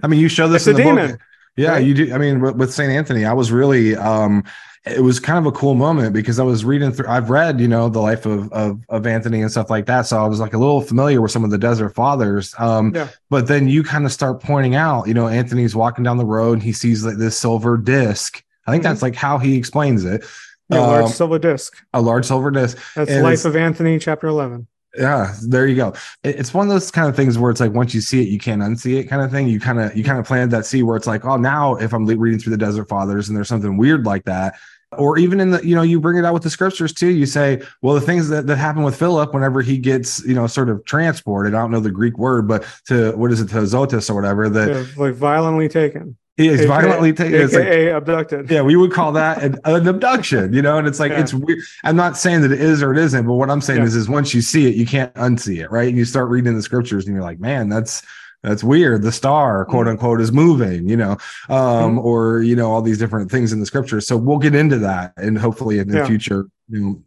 I mean, you show this in a the demon. book. Yeah, Right? you do. I mean, with, with St. Anthony, I was really, um, it was kind of a cool moment because I was reading through, I've read, you know, the life of, of, of Anthony and stuff like that. So I was like a little familiar with some of the desert fathers. Um, Yeah. but then you kind of start pointing out, you know, Anthony's walking down the road and he sees like this silver disc. I think Mhm. that's like how he explains it. Yeah, large Um, silver disc. a large silver disc. That's and Life of Anthony, chapter 11. Yeah there you go. It's one of those kind of things where it's like once you see it you can't unsee it kind of thing. You kind of you kind of planted that seed where it's like oh now if i'm reading through the desert fathers and there's something weird like that or even in the you know you bring it out with the scriptures too. You say well the things that, that happen with philip whenever he gets you know sort of transported i don't know the greek word but to what is it to azotus or whatever that Yeah, like violently taken. He is AKA violently taken it's like AKA abducted. yeah, we would call that an, an abduction, you know, and it's like Yeah. it's weird. I'm not saying that it is or it isn't, but what I'm saying Yeah. is, is once you see it, you can't unsee it, right? And you start reading the scriptures, and you're like, man, that's that's weird. The star, quote Mhm. unquote, is moving, you know, um, Mhm. or you know, all these different things in the scriptures. So we'll get into that, and hopefully in the Yeah. future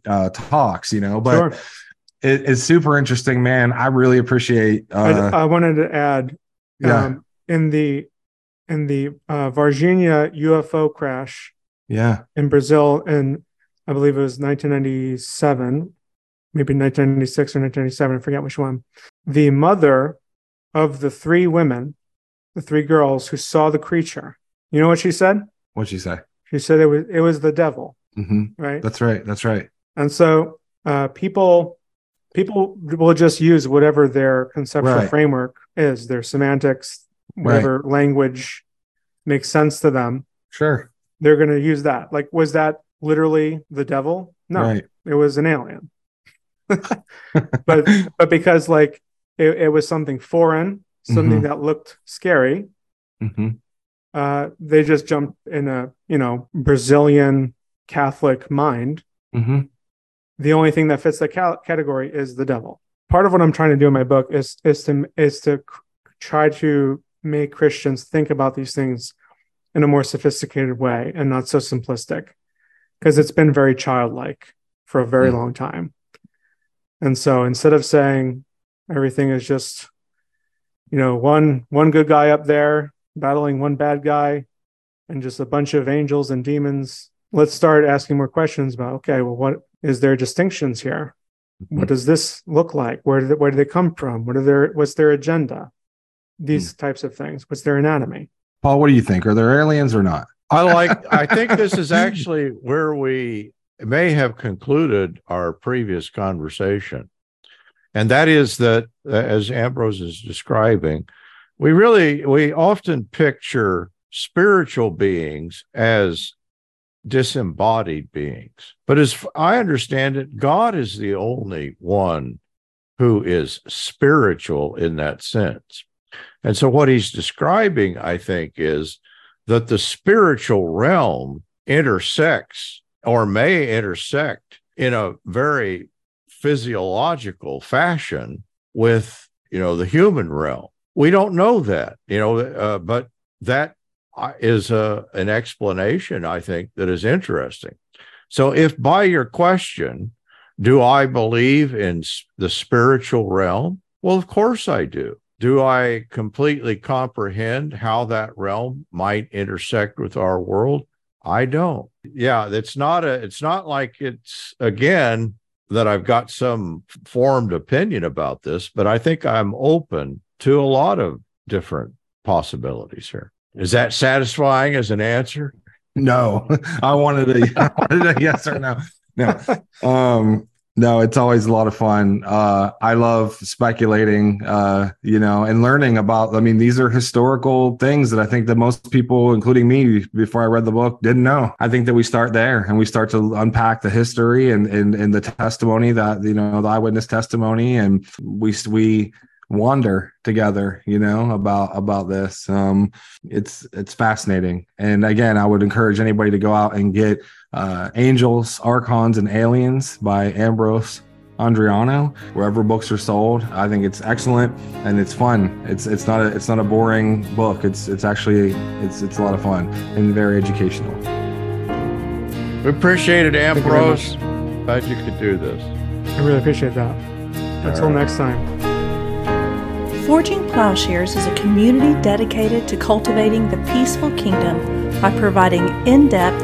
uh, talks, you know. But Sure. it, it's super interesting, man. I really appreciate. I, Uh, I wanted to add yeah, um, in the in the uh, Varginha UFO crash yeah, in Brazil in I believe it was 1997, maybe 1996 or 1997, I forget which one. The mother of the three women, the three girls who saw the creature, you know what she said? what'd you say? She said it was it was the devil, hmm right? That's right. That's right. And so uh, people people will just use whatever their conceptual Right. framework is, their semantics, whatever language makes sense to them. Sure. They're going to use that. Like, was that literally the devil? No, Right. it was an alien. (laughs) (laughs) but but because like it, it was something foreign, something that looked scary, hmm uh, they just jumped in a you know Brazilian Catholic mind hmm the only thing that fits that ca- category is the devil. Part of what I'm trying to do in my book is is to is to try to make Christians think about these things in a more sophisticated way and not so simplistic, because it's been very childlike for a very Mm. long time. And so instead of saying everything is just, you know, one one good guy up there battling one bad guy, and just a bunch of angels and demons, let's start asking more questions about okay, well, what is there distinctions here? What does this look like? Where do they, where do they come from? What are their what's their agenda? These types of things. What's their anatomy? Paul, what do you think? Are there aliens or not? I like, I think this is actually where we may have concluded our previous conversation. And that is that, uh, as Ambrose is describing, we really, we often picture spiritual beings as disembodied beings. But as I understand it, God is the only one who is spiritual in that sense. And so what he's describing, I think, is that the spiritual realm intersects or may intersect in a very physiological fashion with you know the human realm. We don't know that you know uh, but that uh, a, an explanation i think that is interesting. So if by your question do i believe in the spiritual realm? Well of course i do do I completely comprehend how that realm might intersect with our world? I don't. Yeah, it's not a it's not like it's again that I've got some formed opinion about this, but I think I'm open to a lot of different possibilities here. Is that satisfying as an answer? No, (laughs) I wanted a, (laughs) I wanted a yes or no. No, (laughs) um, no, it's always a lot of fun. Uh, I love speculating, uh, you know, and learning about. I mean, these are historical things that I think that most people, including me, before I read the book, didn't know. I think that we start there and we start to unpack the history and and, and the testimony that you know the eyewitness testimony, and we we wander together you know about about this um it's it's fascinating and again i would encourage anybody to go out and get uh angels archons and aliens by ambrose andreano wherever books are sold i think it's excellent and it's fun it's it's not a it's not a boring book it's it's actually it's it's a lot of fun and very educational We appreciate it, you very Ambrose. Glad you could do this. I really appreciate that. Until right. next time. Forging Plowshares is a community dedicated to cultivating the peaceful kingdom by providing in depth,